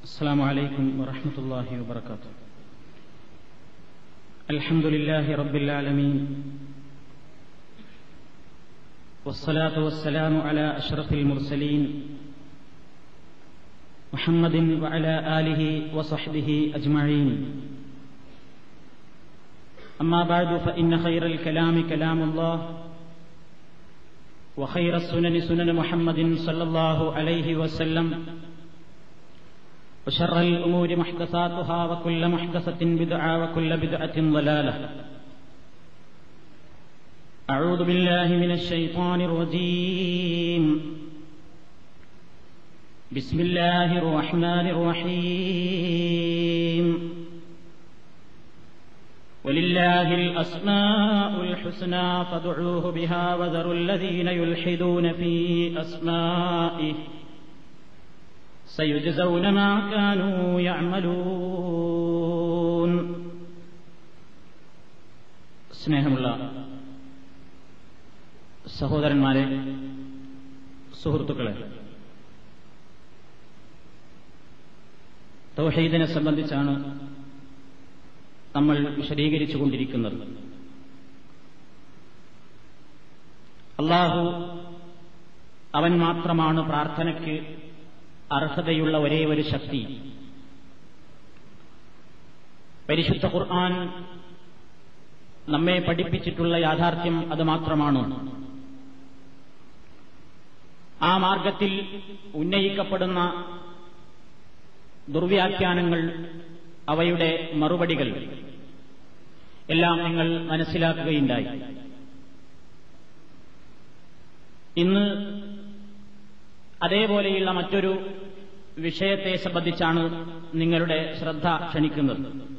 السلام عليكم ورحمة الله وبركاته. الحمد لله رب العالمين والصلاة والسلام على أشرف المرسلين محمد وعلى آله وصحبه أجمعين. أما بعد فإن خير الكلام كلام الله وخير السنن سنن محمد صلى الله عليه وسلم. وشر الأمور محدثاتها وكل محدثة بدعة وكل بدعة ضلالة. أعوذ بالله من الشيطان الرجيم. بسم الله الرحمن الرحيم. ولله الأسماء الحسنى فادعوه بها وذروا الذين يلحدون في أسمائه. سيجزون ما كانوا يعملون സ്നേഹമുള്ള സഹോദരന്മാരെ സുഹൃത്തുക്കളെ തൗഹീദിനെ സംബന്ധിച്ചാണ് നമ്മൾ വിശദീകരിച്ചുകൊണ്ടിരിക്കുന്നത് അള്ളാഹു അവൻ മാത്രമാണ് പ്രാർത്ഥനയ്ക്ക് അർഹതയുള്ള ഒരേ ഒരു ശക്തി. പരിശുദ്ധ ഖുർആൻ നമ്മെ പഠിപ്പിച്ചിട്ടുള്ള യാഥാർത്ഥ്യം അത് മാത്രമാണ്. ആ മാർഗത്തിൽ ഉന്നയിക്കപ്പെടുന്ന ദുർവ്യാഖ്യാനങ്ങൾ അവയുടെ മറുപടികൾ എല്ലാം നിങ്ങൾ മനസ്സിലാക്കുകയുണ്ടായി. ഇന്ന് അതേപോലെയുള്ള മറ്റൊരു വിഷയത്തെ സംബന്ധിച്ചാണ് നിങ്ങളുടെ ശ്രദ്ധ ക്ഷണിക്കുന്നത്.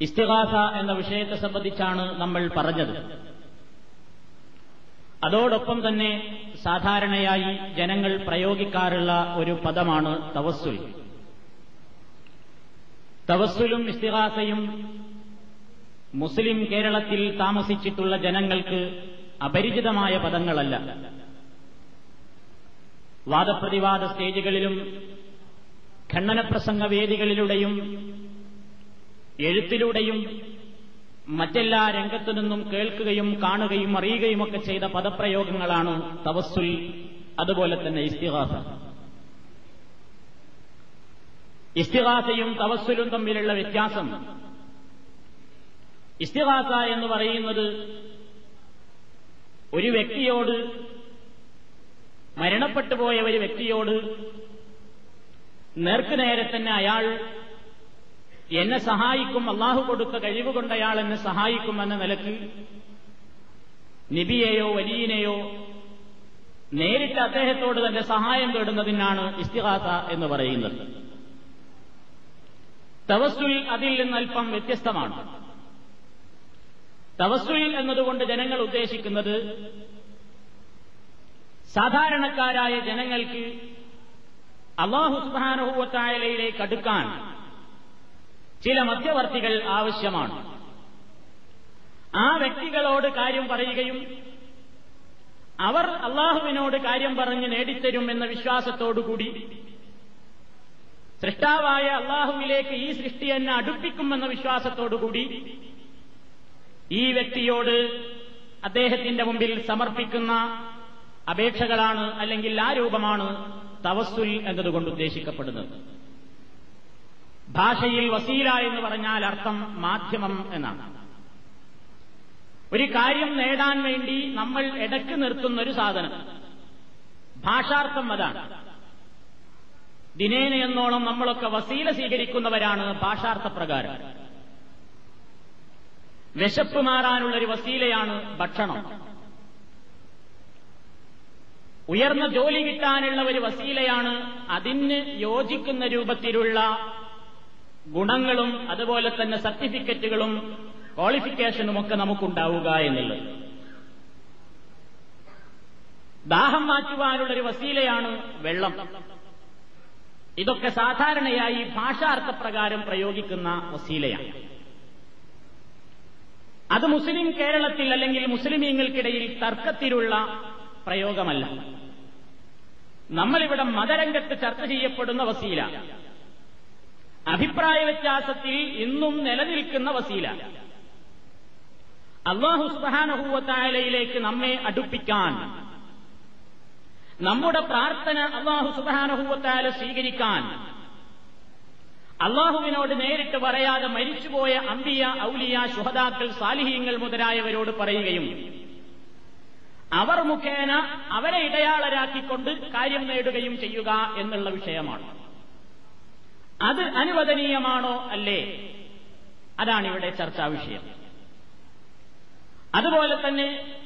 ഇസ്തിഹാസ എന്ന വിഷയത്തെ സംബന്ധിച്ചാണ് നമ്മൾ പറഞ്ഞത്. അതോടൊപ്പം തന്നെ സാധാരണയായി ജനങ്ങൾ പ്രയോഗിക്കാറുള്ള ഒരു പദമാണ് തവസ്സുൽ. തവസ്സുലും ഇസ്തിഹാസയും മുസ്ലിം കേരളത്തിൽ താമസിച്ചിട്ടുള്ള ജനങ്ങൾക്ക് അപരിചിതമായ പദങ്ങളല്ല. വാദപ്രതിവാദ സ്റ്റേജുകളിലും ഖണ്ഡനപ്രസംഗ വേദികളിലൂടെയും എഴുത്തിലൂടെയും മറ്റെല്ലാ രംഗത്തു നിന്നും കേൾക്കുകയും കാണുകയും അറിയുകയുമൊക്കെ ചെയ്ത പദപ്രയോഗങ്ങളാണ് തവസ്സുൽ അതുപോലെ തന്നെ ഇസ്തിഹാസ ഇസ്തിഹാസയും തവസ്സുലും തമ്മിലുള്ള വ്യത്യാസം. ഇസ്തിഹാസ എന്ന് പറയുന്നത് ഒരു വ്യക്തിയോട് മരണപ്പെട്ടു പോയ ഒരു വ്യക്തിയോട് നേർക്കുനേരെ തന്നെ അയാൾ എന്നെ സഹായിക്കും അള്ളാഹു കൊടുത്ത കഴിവുകൊണ്ട് അയാൾ എന്നെ സഹായിക്കും എന്ന നിലയ്ക്ക് നിബിയെയോ വലിയനെയോ നേരിട്ട് അദ്ദേഹത്തോട് തന്റെ സഹായം തേടുന്നതിനാണ് ഇസ്തിഹാസ എന്ന് പറയുന്നത്. തവസ്സുൽ അതിൽ നിന്നൽപ്പം വ്യത്യസ്തമാണ്. തവസ്സുൽ എന്നതുകൊണ്ട് ജനങ്ങൾ ഉദ്ദേശിക്കുന്നത് സാധാരണക്കാരായ ജനങ്ങൾക്ക് അള്ളാഹു സുബാനുഭവത്തായാലയിലേക്ക് അടുക്കാൻ ചില മധ്യവർത്തികൾ ആവശ്യമാണ്. ആ വ്യക്തികളോട് കാര്യം പറയുകയും അവർ അള്ളാഹുവിനോട് കാര്യം പറഞ്ഞ് നേടിത്തരും എന്ന വിശ്വാസത്തോടുകൂടി സൃഷ്ടാവായ അള്ളാഹുവിലേക്ക് ഈ സൃഷ്ടി എന്നെ അടുപ്പിക്കുമെന്ന വിശ്വാസത്തോടുകൂടി ഈ വ്യക്തിയോട് അദ്ദേഹത്തിന്റെ മുമ്പിൽ സമർപ്പിക്കുന്ന അപേക്ഷകളാണ് അല്ലെങ്കിൽ ആ രൂപമാണ് തവസ്സുൽ എന്നതുകൊണ്ട് ഉദ്ദേശിക്കപ്പെടുന്നത്. ഭാഷയിൽ വസീല എന്ന് പറഞ്ഞാൽ അർത്ഥം മാധ്യമം എന്നാണ്. ഒരു കാര്യം നേടാൻ വേണ്ടി നമ്മൾ ഇടയ്ക്ക് നിർത്തുന്ന ഒരു സാധനം. ഭാഷാർത്ഥം അതാണ്. ദിനേന എന്നോണം നമ്മളൊക്കെ വസീല സ്വീകരിക്കുന്നവരാണ് ഭാഷാർത്ഥ പ്രകാരം. വിശപ്പ് മാറാനുള്ളൊരു വസീലയാണ് ഭക്ഷണം. ഉയർന്ന ജോലി കിട്ടാനുള്ള ഒരു വസീലയാണ് അതിന് യോജിക്കുന്ന രൂപത്തിലുള്ള ഗുണങ്ങളും അതുപോലെ തന്നെ സർട്ടിഫിക്കറ്റുകളും ക്വാളിഫിക്കേഷനും ഒക്കെ നമുക്കുണ്ടാവുക എന്നുള്ളത്. ദാഹം മാറ്റുവാനുള്ളൊരു വസീലയാണ് വെള്ളം. ഇതൊക്കെ സാധാരണയായി ഭാഷാർത്ഥപ്രകാരം പ്രയോഗിക്കുന്ന വസീലയാണ്. അത് മുസ്ലിം കേരളത്തിൽ അല്ലെങ്കിൽ മുസ്ലിമീങ്ങൾക്കിടയിൽ തർക്കത്തിലുള്ള പ്രയോഗമല്ല. നമ്മളിവിടെ മതരംഗത്ത് ചർച്ച ചെയ്യപ്പെടുന്ന വസീല. അഭിപ്രായ വ്യത്യാസത്തിൽ ഇന്നും നിലനിൽക്കുന്ന വസീല. അള്ളാഹു സുബാനഹൂവത്തായാലയിലേക്ക് നമ്മെ അടുപ്പിക്കാൻ നമ്മുടെ പ്രാർത്ഥന അള്ളാഹു സുബാനഹൂവത്തായാല സ്വീകരിക്കാൻ അള്ളാഹുവിനോട് നേരിട്ട് പറയാതെ മരിച്ചുപോയ അമ്പിയ ഔലിയ ശുഹദാക്കൾ സാലിഹീങ്ങൾ മുതലായവരോട് പറയുകയും അവർ മുഖേന അവരെ ഇടയാളരാക്കിക്കൊണ്ട് കാര്യം നേടുകയും ചെയ്യുക എന്നുള്ള വിഷയമാണ്. അത് അനുവദനീയമാണോ അല്ലേ? അതാണ് ഇവിടെ ചർച്ചാ വിഷയം. അതുപോലെ തന്നെ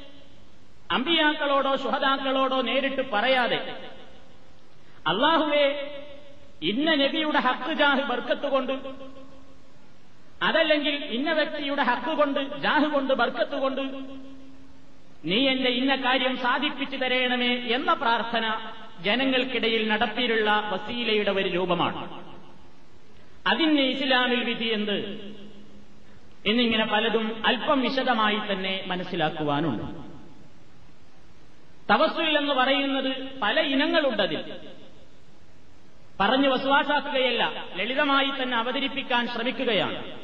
അമ്പിയാക്കളോടോ സുഹതാക്കളോടോ നേരിട്ട് പറയാതെ അള്ളാഹുവെ ഇന്ന നബിയുടെ ഹക്ക് ജാഹ് ബർക്കത്ത് കൊണ്ട് അതല്ലെങ്കിൽ ഇന്ന വ്യക്തിയുടെ ഹക്ക് കൊണ്ട് ജാഹ് കൊണ്ട് ബർക്കത്ത് കൊണ്ട് നീ എന്റെ ഇന്ന കാര്യം സാധിപ്പിച്ചു തരേണമേ എന്ന പ്രാർത്ഥന ജനങ്ങൾക്കിടയിൽ നടപ്പിലുള്ള വസീലയുടെ ഒരു രൂപമാണ്. അതിന് ഇസ്ലാമിൽ വിധി എന്ത്? എന്നിങ്ങനെ പലതും അല്പം വിശദമായി തന്നെ മനസ്സിലാക്കുവാനുണ്ട്. തവസ്സുൽ എന്ന് പറയുന്നത് പല ഇനങ്ങളുണ്ടതിൽ. പറഞ്ഞു വസുവാസാക്കുകയല്ല ലളിതമായി തന്നെ അവതരിപ്പിക്കാൻ ശ്രമിക്കുകയാണ്.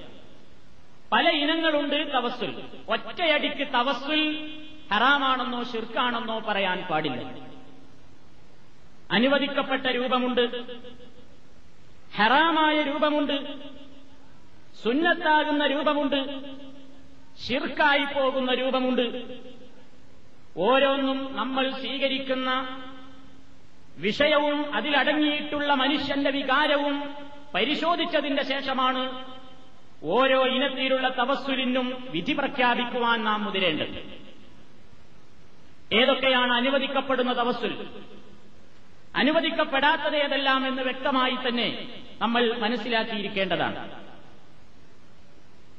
പല ഇനങ്ങളുണ്ട് തവസ്സുൽ. ഒറ്റയടിക്ക് തവസ്സുൽ ഹറാമാണെന്നോ ഷിർക്കാണെന്നോ പറയാൻ പാടില്ല. അനുവദിക്കപ്പെട്ട രൂപമുണ്ട്. ഹറാമായ രൂപമുണ്ട്. സുന്നത്താകുന്ന രൂപമുണ്ട്. ശിർക്കായി പോകുന്ന രൂപമുണ്ട്. ഓരോന്നും നമ്മൾ സ്വീകരിക്കുന്ന വിഷയവും അതിലടങ്ങിയിട്ടുള്ള മനുഷ്യന്റെ വികാരവും പരിശോധിച്ചതിന്റെ ശേഷമാണ് ഓരോ ഇനത്തിലുള്ള തപസ്സുലിനും വിധി പ്രഖ്യാപിക്കുവാൻ നാം മുതിരേണ്ടത്. ഏതൊക്കെയാണ് അനുവദിക്കപ്പെടുന്ന തവസ്സുൽ? അനുവദിക്കപ്പെടാത്തത് ഏതെല്ലാം എന്ന് വ്യക്തമായി തന്നെ നമ്മൾ മനസ്സിലാക്കിയിരിക്കേണ്ടതാണ്.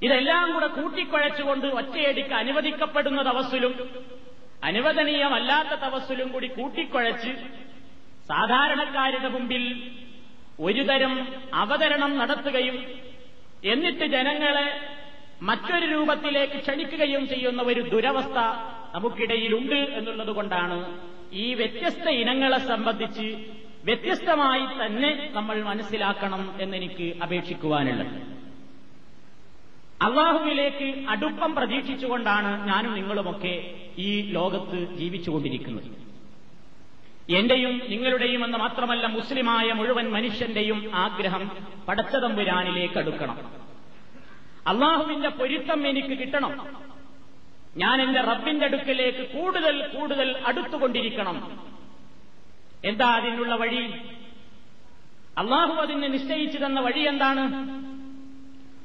ഇതെല്ലാം കൂടെ കൂട്ടിക്കുഴച്ചുകൊണ്ട് ഒറ്റയടിക്ക് അനുവദിക്കപ്പെടുന്ന തപസ്സിലും അനുവദനീയമല്ലാത്ത തപസ്സിലും കൂടി കൂട്ടിക്കുഴച്ച് സാധാരണക്കാരുടെ മുമ്പിൽ ഒരുതരം അവതരണം നടത്തുകയും എന്നിട്ട് ജനങ്ങളെ മറ്റൊരു രൂപത്തിലേക്ക് ക്ഷണിക്കുകയും ചെയ്യുന്ന ഒരു ദുരവസ്ഥ നമുക്കിടയിലുണ്ട് എന്നുള്ളത് കൊണ്ടാണ് ഈ വ്യത്യസ്ത ഇനങ്ങളെ സംബന്ധിച്ച് വ്യത്യസ്തമായി തന്നെ നമ്മൾ മനസ്സിലാക്കണം എന്നെനിക്ക് അപേക്ഷിക്കുവാനുള്ളത്. അള്ളാഹുവിലേക്ക് അടുപ്പം പ്രതീക്ഷിച്ചുകൊണ്ടാണ് ഞാനും നിങ്ങളുമൊക്കെ ഈ ലോകത്ത് ജീവിച്ചുകൊണ്ടിരിക്കുന്നത്. എന്റെയും നിങ്ങളുടെയും എന്ന് മാത്രമല്ല മുസ്ലിമായ മുഴുവൻ മനുഷ്യന്റെയും ആഗ്രഹം പടച്ചതമ്പുരാനിലേക്ക് അടുക്കണം. അള്ളാഹുവിന്റെ പൊരുത്തം എനിക്ക് കിട്ടണം. ഞാൻ എന്റെ റബ്ബിന്റെ അടുക്കലേക്ക് കൂടുതൽ കൂടുതൽ അടുത്തുകൊണ്ടിരിക്കണം. എന്താ അതിനുള്ള വഴി? അള്ളാഹു അതിന് നിശ്ചയിച്ചു തന്ന വഴി എന്താണ്?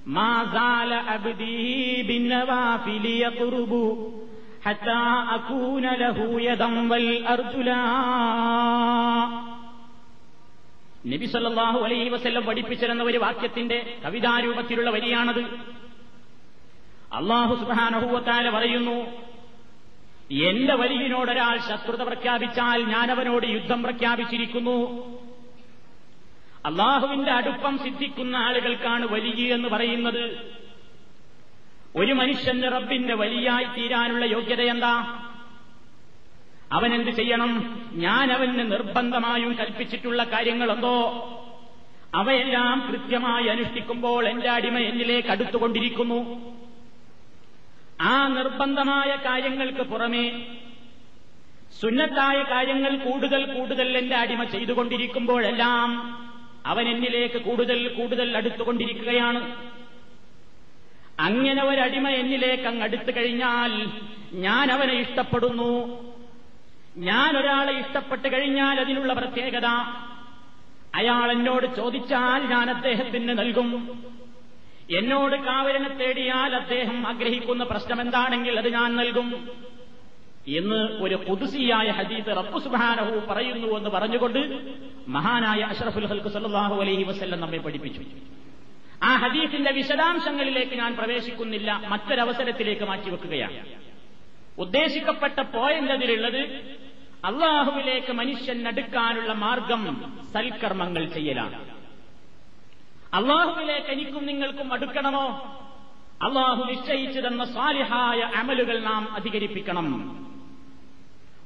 മാസാല അലൈവസെല്ലാം നബി അലൈഹി പഠിപ്പിച്ചിരുന്ന ഒരു വാക്യത്തിന്റെ കവിതാരൂപത്തിലുള്ള വരിയാണത്. അള്ളാഹു സുബാനഹൂവത്താല പറയുന്നു എന്റെ വലിയനോടൊരാൾ ശത്രുത പ്രഖ്യാപിച്ചാൽ ഞാൻ അവനോട് യുദ്ധം പ്രഖ്യാപിച്ചിരിക്കുന്നു. അള്ളാഹുവിന്റെ അടുപ്പം സിദ്ധിക്കുന്ന ആളുകൾക്കാണ് വലിയ എന്ന് പറയുന്നത്. ഒരു മനുഷ്യന് റബ്ബിന്റെ വലിയായി തീരാനുള്ള യോഗ്യത എന്താ? അവൻ എന്ത് ചെയ്യണം? ഞാൻ അവന് നിർബന്ധമായും കൽപ്പിച്ചിട്ടുള്ള കാര്യങ്ങളെന്തോ? അവയെല്ലാം കൃത്യമായി അനുഷ്ഠിക്കുമ്പോൾ എന്റെ അടിമ എന്നിലേക്ക് അടുത്തുകൊണ്ടിരിക്കുന്നു. ആ നിർബന്ധമായ കാര്യങ്ങൾക്ക് പുറമേ സുന്നത്തായ കാര്യങ്ങൾ കൂടുതൽ കൂടുതൽ എന്റെ അടിമ ചെയ്തുകൊണ്ടിരിക്കുമ്പോഴെല്ലാം അവൻ എന്നിലേക്ക് കൂടുതൽ കൂടുതൽ അടുത്തുകൊണ്ടിരിക്കുകയാണ്. അങ്ങനെ ഒരടിമ എന്നിലേക്ക് അങ്ങ് അടുത്തു കഴിഞ്ഞാൽ ഞാൻ അവനെ ഇഷ്ടപ്പെടുന്നു. ഞാൻ ഒരാളെ ഇഷ്ടപ്പെട്ട് കഴിഞ്ഞാൽ അതിനുള്ള പ്രത്യേകത. അയാൾ എന്നോട് ചോദിച്ചാൽ ഞാൻ അദ്ദേഹത്തിന് നൽകും. എന്നോട് കാവലിനെ തേടിയാൽ അദ്ദേഹം ആഗ്രഹിക്കുന്ന പ്രശ്നം എന്താണെങ്കിൽ അത് ഞാൻ നൽകും. എന്ന് ഒരു പുതുസിയായ ഹദീസ് റബ്ബു സുബാനഹു പറയുന്നു എന്ന് പറഞ്ഞുകൊണ്ട് മഹാനായ അഷ്റഫുൽ ഹൽക്ക് സല്ലാഹു അലൈഹി വസ്ല്ലം നമ്മെ പഠിപ്പിച്ചു. ആ ഹദീസിന്റെ വിശദാംശങ്ങളിലേക്ക് ഞാൻ പ്രവേശിക്കുന്നില്ല മറ്റൊരവസരത്തിലേക്ക് മാറ്റിവെക്കുകയാണ്. ഉദ്ദേശിക്കപ്പെട്ട പോയിന്റ് അതിലുള്ളത് അള്ളാഹുവിലേക്ക് മനുഷ്യൻ അടുക്കാനുള്ള മാർഗം സൽക്കർമ്മങ്ങൾ ചെയ്യലാണ്. അള്ളാഹുവിലേക്ക് എനിക്കും നിങ്ങൾക്കും അടുക്കണമോ? അള്ളാഹു നിശ്ചയിച്ചു തന്ന സ്വാലിഹായ അമലുകൾ നാം അധികരിപ്പിക്കണം.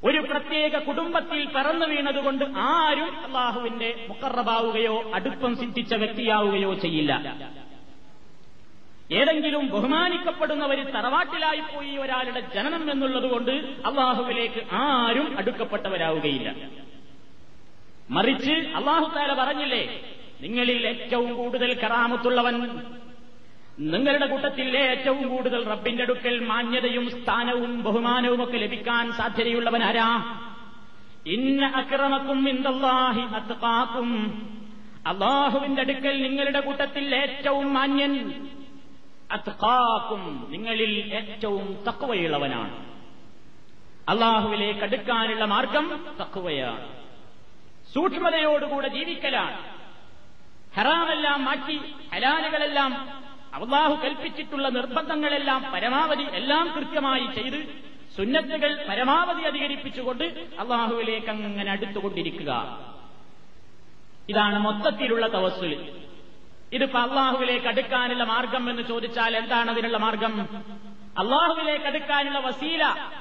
ഒരു പ്രത്യേക കുടുംബത്തിൽ പിറന്നു വീണതുകൊണ്ട് ആരും അള്ളാഹുവിന്റെ മുക്കറബാവുകയോ അടുപ്പം സിദ്ധിച്ച വ്യക്തിയാവുകയോ ചെയ്യില്ല. ഏതെങ്കിലും ബഹുമാനിക്കപ്പെടുന്ന ഒരു തറവാട്ടിലായി പോയി ഒരാളുടെ ജനനം എന്നുള്ളതുകൊണ്ട് അള്ളാഹുവിലേക്ക് ആരും അടുക്കപ്പെട്ടവരാവുകയില്ല. മറിച്ച് അള്ളാഹു താല പറഞ്ഞില്ലേ നിങ്ങളിൽ ഏറ്റവും കൂടുതൽ കറാമത്തുള്ളവൻ നിങ്ങളുടെ കൂട്ടത്തിൽ ഏറ്റവും കൂടുതൽ റബ്ബിന്റെ അടുക്കൽ മാന്യതയും സ്ഥാനവും ബഹുമാനവും ഒക്കെ ലഭിക്കാൻ സാധ്യതയുള്ളവൻ ആരാ? ഇന്ന അക്രമക്കും ഇന്ദല്ലാഹി അത്കാക്കും അള്ളാഹുവിന്റെ അടുക്കൽ നിങ്ങളുടെ കൂട്ടത്തിൽ ഏറ്റവും മാന്യൻ അത്കാക്കും നിങ്ങളിൽ ഏറ്റവും തക്കുവയുള്ളവനാണ് അള്ളാഹുവിലേക്ക് അടുക്കാനുള്ള മാർഗം തക്കുവയാണ് സൂക്ഷ്മതയോടുകൂടെ ജീവിക്കലാണ്. ഹറാമെല്ലാം മാറ്റി ഹലാലുകളെല്ലാം അള്ളാഹു കൽപ്പിച്ചിട്ടുള്ള നിർബന്ധങ്ങളെല്ലാം പരമാവധി എല്ലാം കൃത്യമായി ചെയ്ത് സുന്നത്തുകൾ പരമാവധി അധികരിപ്പിച്ചുകൊണ്ട് അള്ളാഹുവിലേക്ക് അങ്ങനെ അടുത്തുകൊണ്ടിരിക്കുക. ഇതാണ് മൊത്തത്തിലുള്ള തവസ്സുൽ. ഇതിപ്പോ അള്ളാഹുവിലേക്ക് അടുക്കാനുള്ള മാർഗം എന്ന് ചോദിച്ചാൽ എന്താണ് അതിനുള്ള മാർഗം? അള്ളാഹുവിലേക്ക് അടുക്കാനുള്ള വസീല.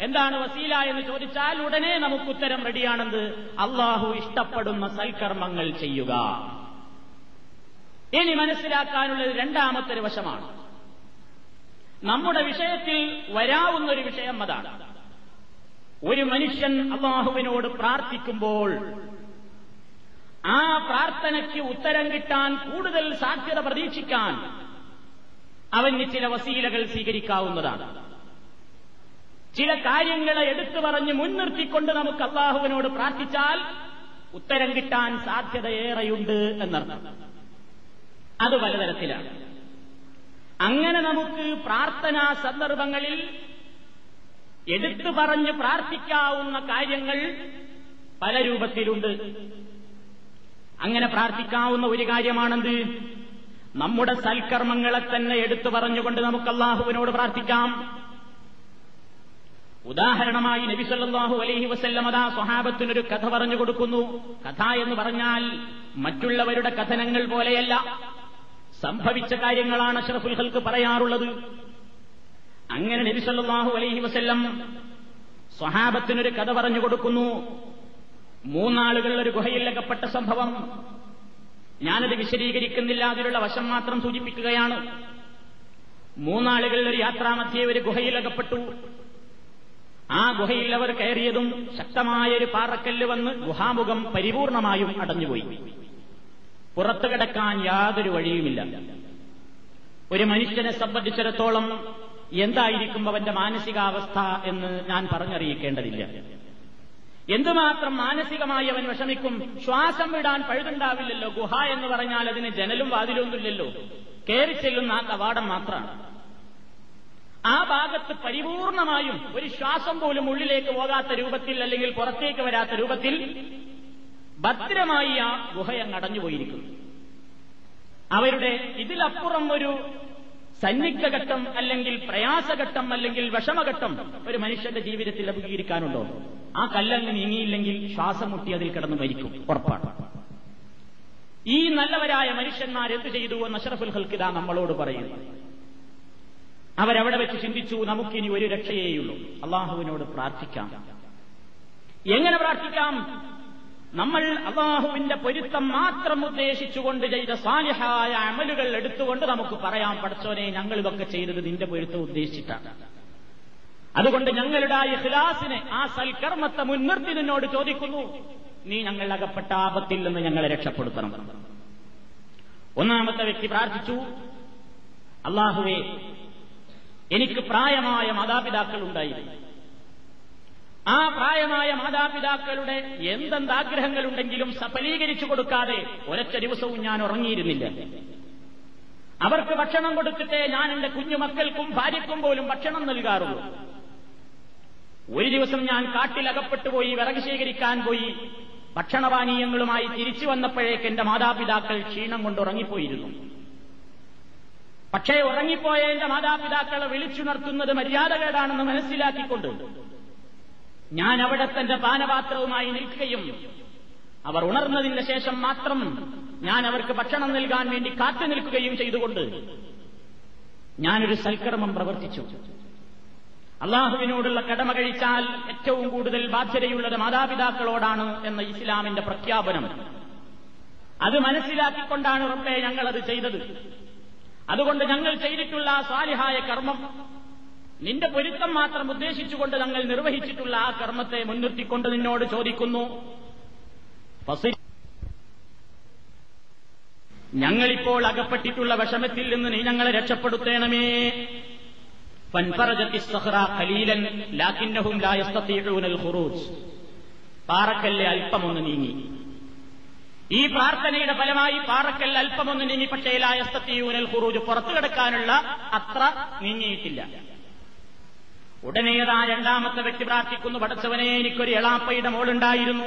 എന്താണ് വസീല എന്ന് ചോദിച്ചാൽ ഉടനെ നമുക്ക് ഉത്തരം റെഡിയാണെന്ന് അള്ളാഹു ഇഷ്ടപ്പെടുന്ന സൽക്കർമ്മങ്ങൾ ചെയ്യുക. ഇനി മനസ്സിലാക്കാനുള്ളത് രണ്ടാമത്തെ ഒരു വശമാണ്. നമ്മുടെ വിഷയത്തിൽ വരാവുന്ന ഒരു വിഷയം അതാണ്. ഒരു മനുഷ്യൻ അള്ളാഹുവിനോട് പ്രാർത്ഥിക്കുമ്പോൾ ആ പ്രാർത്ഥനയ്ക്ക് ഉത്തരം കിട്ടാൻ കൂടുതൽ സാധ്യത പ്രതീക്ഷിക്കാൻ അവന് ചില വസീലകൾ സ്വീകരിക്കാവുന്നതാണ്. ചില കാര്യങ്ങളെ എടുത്തു പറഞ്ഞ് മുൻനിർത്തിക്കൊണ്ട് നമുക്ക് അള്ളാഹുവിനോട് പ്രാർത്ഥിച്ചാൽ ഉത്തരം കിട്ടാൻ സാധ്യതയേറെയുണ്ട് എന്നർത്ഥം. അത് പലതരത്തിലാണ്. അങ്ങനെ നമുക്ക് പ്രാർത്ഥനാ സന്ദർഭങ്ങളിൽ എടുത്തു പറഞ്ഞ് പ്രാർത്ഥിക്കാവുന്ന കാര്യങ്ങൾ പല രൂപത്തിലുണ്ട്. അങ്ങനെ പ്രാർത്ഥിക്കാവുന്ന ഒരു കാര്യമാണെന്ത്? നമ്മുടെ സൽക്കർമ്മങ്ങളെ തന്നെ എടുത്തു പറഞ്ഞുകൊണ്ട് നമുക്ക് അള്ളാഹുവിനോട് പ്രാർത്ഥിക്കാം. ഉദാഹരണമായി നബിസല്ലാഹു അലൈഹി വസല്ലം അതാ സ്വഹാബത്തിനൊരു കഥ പറഞ്ഞു കൊടുക്കുന്നു. കഥ എന്ന് പറഞ്ഞാൽ മറ്റുള്ളവരുടെ കഥനങ്ങൾ പോലെയല്ല. സംഭവിച്ച കാര്യങ്ങളാണ് അഷ്റഫുൽ ഹൽക്ക് പറയാറുള്ളത്. അങ്ങനെ നബിസല്ലാഹു അലൈഹി വസ്ല്ലം സ്വഹാബത്തിനൊരു കഥ പറഞ്ഞു കൊടുക്കുന്നു. മൂന്നാളുകൾ ഒരു ഗുഹയിൽ അകപ്പെട്ട സംഭവം. ഞാനത് വിശദീകരിക്കുന്നില്ല അതിലുള്ള വശം മാത്രം സൂചിപ്പിക്കുകയാണ്. മൂന്നാളുകൾ ഒരു യാത്രാമധ്യേ ഒരു ഗുഹയിൽ അകപ്പെട്ടു. ആ ഗുഹയിൽ അവർ കയറിയതും ശക്തമായ ഒരു പാറക്കല്ല് വന്ന് ഗുഹാമുഖം പരിപൂർണമായും അടഞ്ഞുപോയി. പുറത്തു കിടക്കാൻ യാതൊരു വഴിയുമില്ല. ഒരു മനുഷ്യനെ സംബന്ധിച്ചിടത്തോളം എന്തായിരിക്കും അവന്റെ മാനസികാവസ്ഥ എന്ന് ഞാൻ പറഞ്ഞറിയിക്കേണ്ടതില്ല. എന്തുമാത്രം മാനസികമായി അവൻ വിഷമിക്കും ശ്വാസം വിടാൻ പഴുതുണ്ടാവില്ലല്ലോ. ഗുഹ എന്ന് പറഞ്ഞാൽ അതിന് ജനലും വാതിലൊന്നുമില്ലല്ലോ. കയറി ചെല്ലുന്ന ആ കവാടം മാത്രമാണ്. ആ ഭാഗത്ത് പരിപൂർണമായും ഒരു ശ്വാസം പോലും ഉള്ളിലേക്ക് പോകാത്ത രൂപത്തിൽ അല്ലെങ്കിൽ പുറത്തേക്ക് വരാത്ത രൂപത്തിൽ ഭദ്രമായി ആ ഗുഹയങ്ങടഞ്ഞു അടഞ്ഞുപോയിരിക്കുന്നു. അവരുടെ ഇതിലപ്പുറം ഒരു സന്നിഗ്ധഘട്ടം അല്ലെങ്കിൽ പ്രയാസഘട്ടം അല്ലെങ്കിൽ വിഷമഘട്ടം ഒരു മനുഷ്യന്റെ ജീവിതത്തിൽ അഭിമുഖീകരിക്കാനുണ്ടോ? ആ കല്ലങ്ങ് നീങ്ങിയില്ലെങ്കിൽ ശ്വാസം മുട്ടി അതിൽ കിടന്ന് മരിക്കും. ഉറപ്പാണ്. ഈ നല്ലവരായ മനുഷ്യന്മാർ എന്ത് ചെയ്തു എന്ന് അഷറഫുൽ ഹൽക്കിത നമ്മളോട് പറയുന്നു. അവരവിടെ വെച്ച് ചിന്തിച്ചു നമുക്കിനി ഒരു രക്ഷയേയുള്ളൂ. അള്ളാഹുവിനോട് പ്രാർത്ഥിക്കാം. എങ്ങനെ പ്രാർത്ഥിക്കാം? നമ്മൾ അള്ളാഹുവിന്റെ പൊരുത്തം മാത്രം ഉദ്ദേശിച്ചുകൊണ്ട് ചെയ്ത സാലിഹായ അമലുകൾ എടുത്തുകൊണ്ട് നമുക്ക് പറയാം പഠിച്ചോനെ ഞങ്ങൾ ഇതൊക്കെ ചെയ്തത് നിന്റെ പൊരുത്തം ഉദ്ദേശിച്ചിട്ടാണ്. അതുകൊണ്ട് ഞങ്ങളുടെ ആ ഇഖ്ലാസിനെ ആ സൽക്കർമ്മത്തെ മുൻനിർത്തി നിന്നോട് ചോദിക്കുന്നു നീ ഞങ്ങൾ അകപ്പെട്ട ആപത്തിൽ നിന്ന് ഞങ്ങളെ രക്ഷപ്പെടുത്തണം. ഒന്നാമത്തെ വ്യക്തി പ്രാർത്ഥിച്ചു അള്ളാഹുവേ എനിക്ക് പ്രായമായ മാതാപിതാക്കൾ ഉണ്ടായിരുന്നു ആ പ്രായമായ മാതാപിതാക്കളുടെ എന്തെന്ത് ആഗ്രഹങ്ങളുണ്ടെങ്കിലും സഫലീകരിച്ചു കൊടുക്കാതെ ഒരൊറ്റ ദിവസവും ഞാൻ ഉറങ്ങിയിരുന്നില്ല. അവർക്ക് ഭക്ഷണം കൊടുത്തിട്ടേ ഞാൻ എന്റെ കുഞ്ഞുമക്കൾക്കും ഭാര്യയ്ക്കും പോലും ഭക്ഷണം നൽകാറുള്ളൂ. ഒരു ദിവസം ഞാൻ കാട്ടിലകപ്പെട്ടു പോയി വിറക് ശേഖരിക്കാൻ പോയി ഭക്ഷണപാനീയങ്ങളുമായി തിരിച്ചു വന്നപ്പോഴേക്ക് എന്റെ മാതാപിതാക്കൾ ക്ഷീണം കൊണ്ട് ഉറങ്ങിപ്പോയിരുന്നു. പക്ഷേ ഉറങ്ങിപ്പോയ എന്റെ മാതാപിതാക്കളെ വിളിച്ചുണർത്തുന്നത് മര്യാദകേടാണെന്ന് മനസ്സിലാക്കിക്കൊണ്ട് ഞാൻ അവിടെ തന്റെ പാനപാത്രവുമായി നിൽക്കുകയും അവർ ഉണർന്നതിന് ശേഷം മാത്രം ഞാൻ അവർക്ക് ഭക്ഷണം നൽകാൻ വേണ്ടി കാത്തു നിൽക്കുകയും ചെയ്തുകൊണ്ട് ഞാനൊരു സൽക്കർമ്മം പ്രവർത്തിച്ചു. അള്ളാഹുവിനോടുള്ള കടമ കഴിച്ചാൽ ഏറ്റവും കൂടുതൽ ബാധ്യതയുള്ളത് മാതാപിതാക്കളോടാണ് എന്ന ഇസ്ലാമിന്റെ പ്രഖ്യാപനം. അത് മനസ്സിലാക്കിക്കൊണ്ടാണ് റബ്ബെ ഞങ്ങളത് ചെയ്തത്. അതുകൊണ്ട് ഞങ്ങൾ ചെയ്തിട്ടുള്ള സ്വാലിഹായ കർമ്മം നിന്റെ പൊരുത്തം മാത്രം ഉദ്ദേശിച്ചുകൊണ്ട് തങ്ങൾ നിർവഹിച്ചിട്ടുള്ള ആ കർമ്മത്തെ മുൻനിർത്തിക്കൊണ്ട് നിന്നോട് ചോദിക്കുന്നു. ഞങ്ങളിപ്പോൾ അകപ്പെട്ടിട്ടുള്ള വിഷമത്തിൽ നിന്ന് നീ ഞങ്ങളെ രക്ഷപ്പെടുത്തേണമേ. പാറക്കല്ല് അല്പമൊന്ന് നീങ്ങി. ഈ പ്രാർത്ഥനയുടെ ഫലമായി പാറക്കൽ അല്പമൊന്ന് നീങ്ങി പക്ഷേ ലായസ്തീയൂനൽ ഖുറൂജ് പുറത്തു കിടക്കാനുള്ള അത്ര നീങ്ങിയിട്ടില്ല. ഉടനെയതാ രണ്ടാമത്തെ വ്യക്തി പ്രാർത്ഥിക്കുന്നു. പടച്ചവനെ എനിക്കൊരു എളാപ്പയുടെ മോളുണ്ടായിരുന്നു.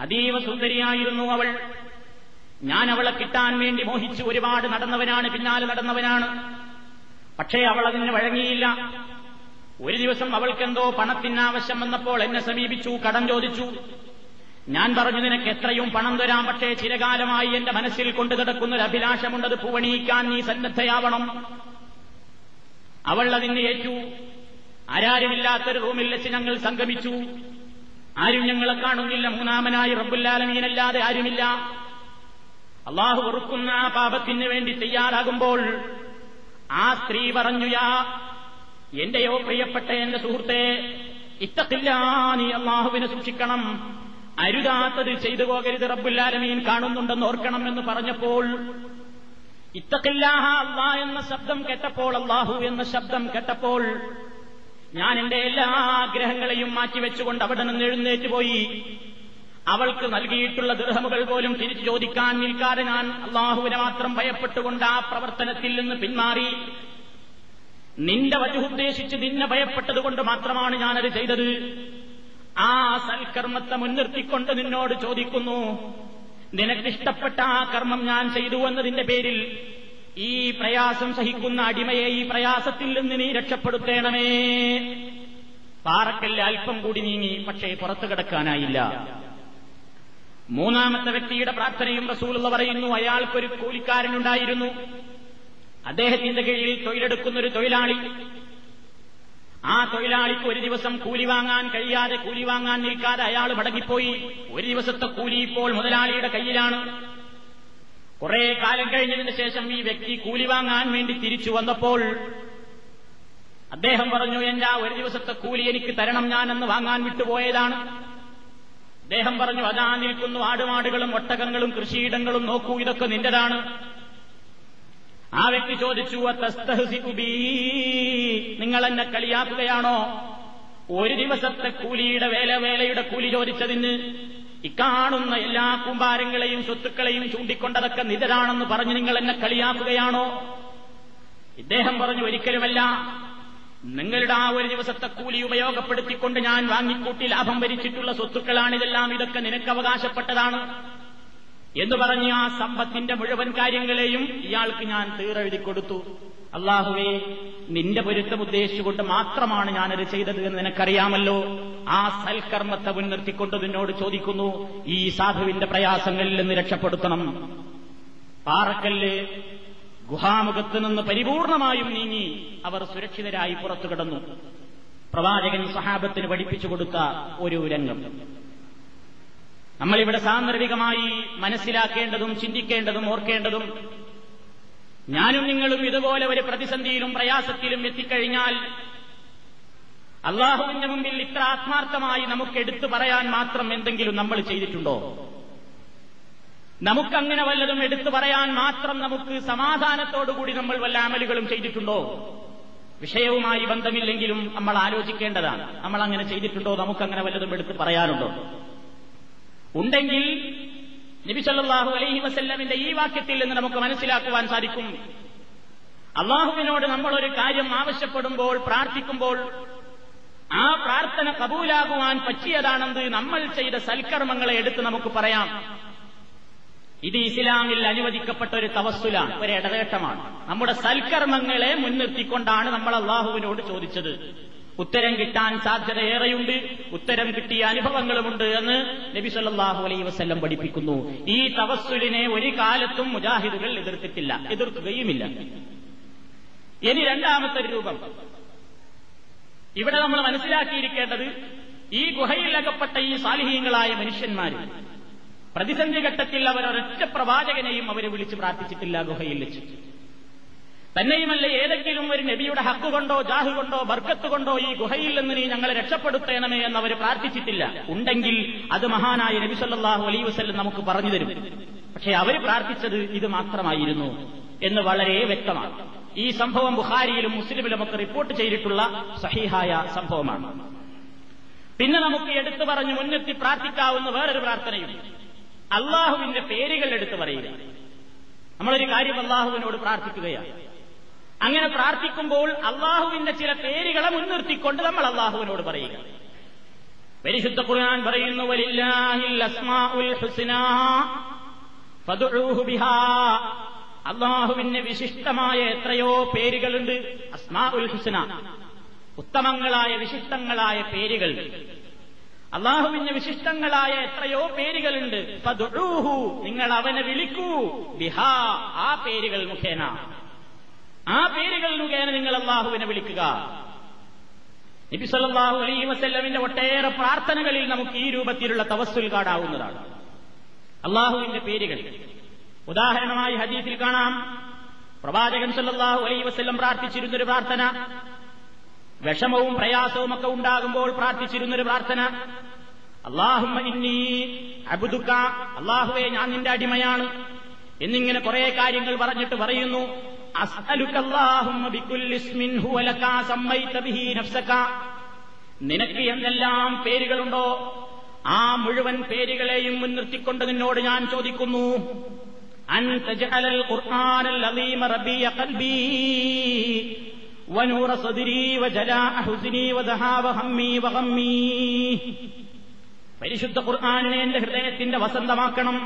അതീവ സുന്ദരിയായിരുന്നു അവൾ. ഞാൻ അവളെ കിട്ടാൻ വേണ്ടി മോഹിച്ച് ഒരുപാട് നടന്നവനാണ് പിന്നാലെ നടന്നവനാണ്. പക്ഷേ അവൾ അതിന് വഴങ്ങിയില്ല. ഒരു ദിവസം അവൾക്കെന്തോ പണത്തിനാവശ്യം വന്നപ്പോൾ എന്നെ സമീപിച്ചു കടം ചോദിച്ചു. ഞാൻ പറഞ്ഞു നിനക്ക് എത്രയും പണം തരാം പക്ഷേ ചിരകാലമായി എന്റെ മനസ്സിൽ കൊണ്ടു കിടക്കുന്ന ഒരു അഭിലാഷമുണ്ടത് പൂവണിയിക്കാൻ നീ സന്നദ്ധയാവണം. അവൾ അതിന് ഏറ്റു. ആരാരുമില്ലാത്തൊരു റൂമിൽ വെച്ച് ഞങ്ങൾ സംഗമിച്ചു. ആരും ഞങ്ങളെ കാണുന്നില്ല. മൂന്നാമനായി റബ്ബുല്ലാലമീനല്ലാതെ ആരുമില്ല. അള്ളാഹു വെറുക്കുന്ന ആ പാപത്തിന് വേണ്ടി തയ്യാറാകുമ്പോൾ ആ സ്ത്രീ പറഞ്ഞു യാ എന്റെയോ പ്രിയപ്പെട്ട എന്റെ സുഹൃത്തെ ഇത്തത്തില്ല നീ അള്ളാഹുവിനെ സൂക്ഷിക്കണം. അരുതാത്തത് ചെയ്തു പോകരുത് റബ്ബുല്ലാലമീൻ കാണുന്നുണ്ടെന്ന് ഓർക്കണം എന്ന് പറഞ്ഞപ്പോൾ ഇത്തക്കില്ലാഹ അള്ളാ എന്ന ശബ്ദം കേട്ടപ്പോൾ അള്ളാഹു എന്ന ശബ്ദം കേട്ടപ്പോൾ ഞാൻ എന്റെ എല്ലാ ആഗ്രഹങ്ങളെയും മാറ്റിവെച്ചുകൊണ്ട് അവിടെ നിന്ന് എഴുന്നേറ്റ് പോയി. അവൾക്ക് നൽകിയിട്ടുള്ള ദൃഹമുകൾ പോലും തിരിച്ചു ചോദിക്കാൻ നിൽക്കാതെ ഞാൻ അള്ളാഹുവിനെ മാത്രം ഭയപ്പെട്ടുകൊണ്ട് ആ പ്രവർത്തനത്തിൽ നിന്ന് പിന്മാറി. നിന്റെ വജുദ്ദേശിച്ച് നിന്നെ ഭയപ്പെട്ടതുകൊണ്ട് മാത്രമാണ് ഞാനത് ചെയ്തത്. ആ സൽക്കർമ്മത്തെ മുൻനിർത്തിക്കൊണ്ട് നിന്നോട് ചോദിക്കുന്നു നിനക്കിഷ്ടപ്പെട്ട ആ കർമ്മം ഞാൻ ചെയ്തു എന്നതിന്റെ പേരിൽ ഈ പ്രയാസം സഹിക്കുന്ന അടിമയെ ഈ പ്രയാസത്തിൽ നിന്ന് നീ രക്ഷപ്പെടുത്തേണമേ. പാറക്കല്ല് അല്പം കൂടി നീങ്ങി പക്ഷേ പുറത്തു കിടക്കാനായില്ല. മൂന്നാമത്തെ വ്യക്തിയുടെ പ്രാർത്ഥനയും റസൂലുള്ള പറയുന്നു അയാൾക്കൊരു കൂലിക്കാരനുണ്ടായിരുന്നു അദ്ദേഹത്തിന്റെ കീഴിൽ തൊഴിലെടുക്കുന്ന ഒരു തൊഴിലാളി. ആ തൊഴിലാളിക്ക് ഒരു ദിവസം കൂലി വാങ്ങാൻ കഴിയാതെ കൂലി വാങ്ങാൻ നിൽക്കാതെ അയാൾ മടങ്ങിപ്പോയി. ഒരു ദിവസത്തെ കൂലി ഇപ്പോൾ മുതലാളിയുടെ കയ്യിലാണ്. കുറെ കാലം കഴിഞ്ഞതിന് ശേഷം ഈ വ്യക്തി കൂലി വാങ്ങാൻ വേണ്ടി തിരിച്ചു വന്നപ്പോൾ അദ്ദേഹം പറഞ്ഞു എന്റെ ആ ഒരു ദിവസത്തെ കൂലി എനിക്ക് തരണം ഞാൻ ഞാനെന്ന് വാങ്ങാൻ വിട്ടുപോയതാണ്. അദ്ദേഹം പറഞ്ഞു അതാ നിൽക്കുന്നു ആടുമാടുകളും ഒട്ടകങ്ങളും കൃഷിയിടങ്ങളും നോക്കൂ ഇതൊക്കെ നിന്റെതാണ്. ആ വ്യക്തി ചോദിച്ചു? നിങ്ങൾ എന്നെ കളിയാക്കുകയാണോ? ഒരു ദിവസത്തെ കൂലിയുടെ വേല വേലയുടെ കൂലി ചോദിച്ചതിന് ഇക്കാണുന്ന എല്ലാ കുമ്പാരങ്ങളെയും സ്വത്തുക്കളെയും ചൂണ്ടിക്കൊണ്ടതൊക്കെ നിതരാണെന്ന് പറഞ്ഞ് നിങ്ങൾ എന്നെ കളിയാക്കുകയാണോ? ഇദ്ദേഹം പറഞ്ഞു ഒരിക്കലുമല്ല. നിങ്ങളുടെ ആ ഒരു ദിവസത്തെ കൂലി ഉപയോഗപ്പെടുത്തിക്കൊണ്ട് ഞാൻ വാങ്ങിക്കൂട്ടി ലാഭം ഭരിച്ചിട്ടുള്ള സ്വത്തുക്കളാണിതെല്ലാം. ഇതൊക്കെ നിനക്ക് അവകാശപ്പെട്ടതാണ്. എന്ന് പറഞ്ഞ് ആ സമ്പത്തിന്റെ മുഴുവൻ കാര്യങ്ങളെയും ഇയാൾക്ക് ഞാൻ തീറെഴുതി കൊടുത്തു. അള്ളാഹുവേ നിന്റെ പൊരുത്തം ഉദ്ദേശിച്ചുകൊണ്ട് മാത്രമാണ് ഞാനത് ചെയ്തത് എന്ന് നിനക്കറിയാമല്ലോ? ആ സൽക്കർമ്മത്തെ മുൻനിർത്തിക്കൊണ്ട് നിന്നോട് ചോദിക്കുന്നു ഈ സാധുവിന്റെ പ്രയാസങ്ങളിൽ നിന്ന് രക്ഷപ്പെടുത്തണം. പാറക്കല്ല് ഗുഹാമുഖത്ത് നിന്ന് പരിപൂർണമായും നീങ്ങി അവർ സുരക്ഷിതരായി പുറത്തു കിടന്നു പ്രവാചകൻ സഹാബത്തിന് പഠിപ്പിച്ചു കൊടുത്ത ഒരു രംഗം. നമ്മളിവിടെ സാന്ദർഭികമായി മനസ്സിലാക്കേണ്ടതും ചിന്തിക്കേണ്ടതും ഓർക്കേണ്ടതും ഞാനും നിങ്ങളും ഇതുപോലെ ഒരു പ്രതിസന്ധിയിലും പ്രയാസത്തിലും എത്തിക്കഴിഞ്ഞാൽ അള്ളാഹുവിന്റെ മുമ്പിൽ ഇത്ര ആത്മാർത്ഥമായി നമുക്ക് എടുത്തു പറയാൻ മാത്രം എന്തെങ്കിലും നമ്മൾ ചെയ്തിട്ടുണ്ടോ? നമുക്കങ്ങനെ വല്ലതും എടുത്തു പറയാൻ മാത്രം നമുക്ക് സമാധാനത്തോടുകൂടി നമ്മൾ വല്ല അമലുകളും ചെയ്തിട്ടുണ്ടോ? വിഷയവുമായി ബന്ധമില്ലെങ്കിലും നമ്മൾ ആലോചിക്കേണ്ടതാണ്. നമ്മൾ അങ്ങനെ ചെയ്തിട്ടുണ്ടോ? നമുക്കങ്ങനെ വല്ലതും എടുത്തു പറയാനുണ്ടോ? ഉണ്ടെങ്കിൽ നബി സല്ലല്ലാഹു അലൈഹി വസല്ലമിന്റെ ഈ വാക്യത്തിൽ നിന്ന് നമുക്ക് മനസ്സിലാക്കുവാൻ സാധിക്കും. അള്ളാഹുവിനോട് നമ്മൾ ഒരു കാര്യം ആവശ്യപ്പെടുമ്പോൾ പ്രാർത്ഥിക്കുമ്പോൾ ആ പ്രാർത്ഥന കബൂലാകുവാൻ പറ്റിയതാണെന്ന് നമ്മൾ ചെയ്ത സൽക്കർമ്മങ്ങളെ എടുത്ത് നമുക്ക് പറയാം. ഇത് ഇസ്ലാമിൽ അനുവദിക്കപ്പെട്ട ഒരു തവസ്സുലാണ് ഒരു ഇടതേട്ടമാണ്. നമ്മുടെ സൽക്കർമ്മങ്ങളെ മുൻനിർത്തിക്കൊണ്ടാണ് നമ്മൾ അള്ളാഹുവിനോട് ചോദിച്ചത്. ഉത്തരം കിട്ടാൻ സാധ്യത ഏറെയുണ്ട് ഉത്തരം കിട്ടിയ അനുഭവങ്ങളുമുണ്ട് എന്ന് നബി സല്ലാഹു അലൈ വസ്ല്ലം പഠിപ്പിക്കുന്നു. ഈ തവസ്സുലിനെ ഒരു കാലത്തും മുജാഹിദുകൾ എതിർത്തിട്ടില്ല എതിർക്കുകയുമില്ല. ഇനി രണ്ടാമത്തെ രൂപം. ഇവിടെ നമ്മൾ മനസ്സിലാക്കിയിരിക്കേണ്ടത് ഈ ഗുഹയിൽ അകപ്പെട്ട ഈ സാലിഹീങ്ങളായ മനുഷ്യന്മാർ പ്രതിസന്ധി ഘട്ടത്തിൽ അവർ ഒരൊറ്റ പ്രവാചകനെയും അവരെ വിളിച്ച് പ്രാർത്ഥിച്ചിട്ടില്ല ഗുഹയിൽ തന്നെയുമല്ല ഏതെങ്കിലും ഒരു നബിയുടെ ഹക്ക് കൊണ്ടോ ജാഹ് കൊണ്ടോ ബർക്കത്ത് കൊണ്ടോ ഈ ഗുഹയിൽ നിന്ന് നീ ഞങ്ങളെ രക്ഷപ്പെടുത്തേണമേ എന്ന് അവർ പ്രാർത്ഥിച്ചിട്ടില്ല. ഉണ്ടെങ്കിൽ അത് മഹാനായ നബി സല്ലാഹു അലൈ വസ്ല്ലം നമുക്ക് പറഞ്ഞു തരും. പക്ഷെ അവർ പ്രാർത്ഥിച്ചത് ഇത് മാത്രമായിരുന്നു എന്ന് വളരെ വ്യക്തമാണ്. ഈ സംഭവം ബുഹാരിയിലും മുസ്ലിമിലും ഒക്കെ റിപ്പോർട്ട് ചെയ്തിട്ടുള്ള സഹിഹായ സംഭവമാണ്. പിന്നെ നമുക്ക് എടുത്തു പറഞ്ഞു മുന്നെത്തി പ്രാർത്ഥിക്കാവുന്ന വേറൊരു പ്രാർത്ഥനയുണ്ട് അള്ളാഹുവിന്റെ പേരുകൾ എടുത്തു പറയുക. നമ്മളൊരു കാര്യം അള്ളാഹുവിനോട് പ്രാർത്ഥിക്കുകയാണ്. അങ്ങനെ പ്രാർത്ഥിക്കുമ്പോൾ അള്ളാഹുവിന്റെ ചില പേരുകളെ മുൻനിർത്തിക്കൊണ്ട് നമ്മൾ അള്ളാഹുവിനോട് പറയുക. പരിശുദ്ധ ഖുർആൻ പറയുന്നു അള്ളാഹുവിന് വിശിഷ്ടമായ എത്രയോ പേരുകളുണ്ട് അസ്മാ ഉൽ ഹുസ്ന. ഉത്തമങ്ങളായ വിശിഷ്ടങ്ങളായ പേരുകൾ. അള്ളാഹുവിന് വിശിഷ്ടങ്ങളായ എത്രയോ പേരുകളുണ്ട്. നിങ്ങൾ അവനെ വിളിക്കൂ. ബിഹാ ആ പേരുകൾ മുഖേന. ആ പേരുകൾ മുഖേന നിങ്ങൾ അള്ളാഹുവിനെ വിളിക്കുക. നബി സല്ലല്ലാഹു അലൈഹി വസല്ലമിന്റെ ഒട്ടേറെ പ്രാർത്ഥനകളിൽ നമുക്ക് ഈ രൂപത്തിലുള്ള തവസ്സുൽ കാടാവുന്നതാണ്. അള്ളാഹുവിന്റെ പേരുകൾ. ഉദാഹരണമായി ഹദീസിൽ കാണാം. പ്രവാചകൻ സല്ലാഹു അലൈഹി വസ്ല്ലം പ്രാർത്ഥിച്ചിരുന്നൊരു പ്രാർത്ഥന. വിഷമവും പ്രയാസവും ഒക്കെ ഉണ്ടാകുമ്പോൾ പ്രാർത്ഥിച്ചിരുന്നൊരു പ്രാർത്ഥന. അള്ളാഹുമ്മ ഇന്നി അബുദുക്ക അള്ളാഹുവെ ഞാൻ നിന്റെ അടിമയാണ്. എന്നിങ്ങനെ കുറെ കാര്യങ്ങൾ പറഞ്ഞിട്ട് പറയുന്നു. നിനക്ക് എന്തെല്ലാം പേരുകളുണ്ടോ ആ മുഴുവൻ പേരുകളെയും മുൻനിർത്തിക്കൊണ്ട് നിന്നോട് ഞാൻ ചോദിക്കുന്നു അൻ തജ്അലൽ ഖുർആനൽ അലീമ റബിയ ഖൽബി ونور صدري وجلاء حزني وذهاب همي وغمي പരിശുദ്ധ ഖുർആാനിനെ എന്റെ ഹൃദയത്തിന്റെ വസന്തമാക്കണം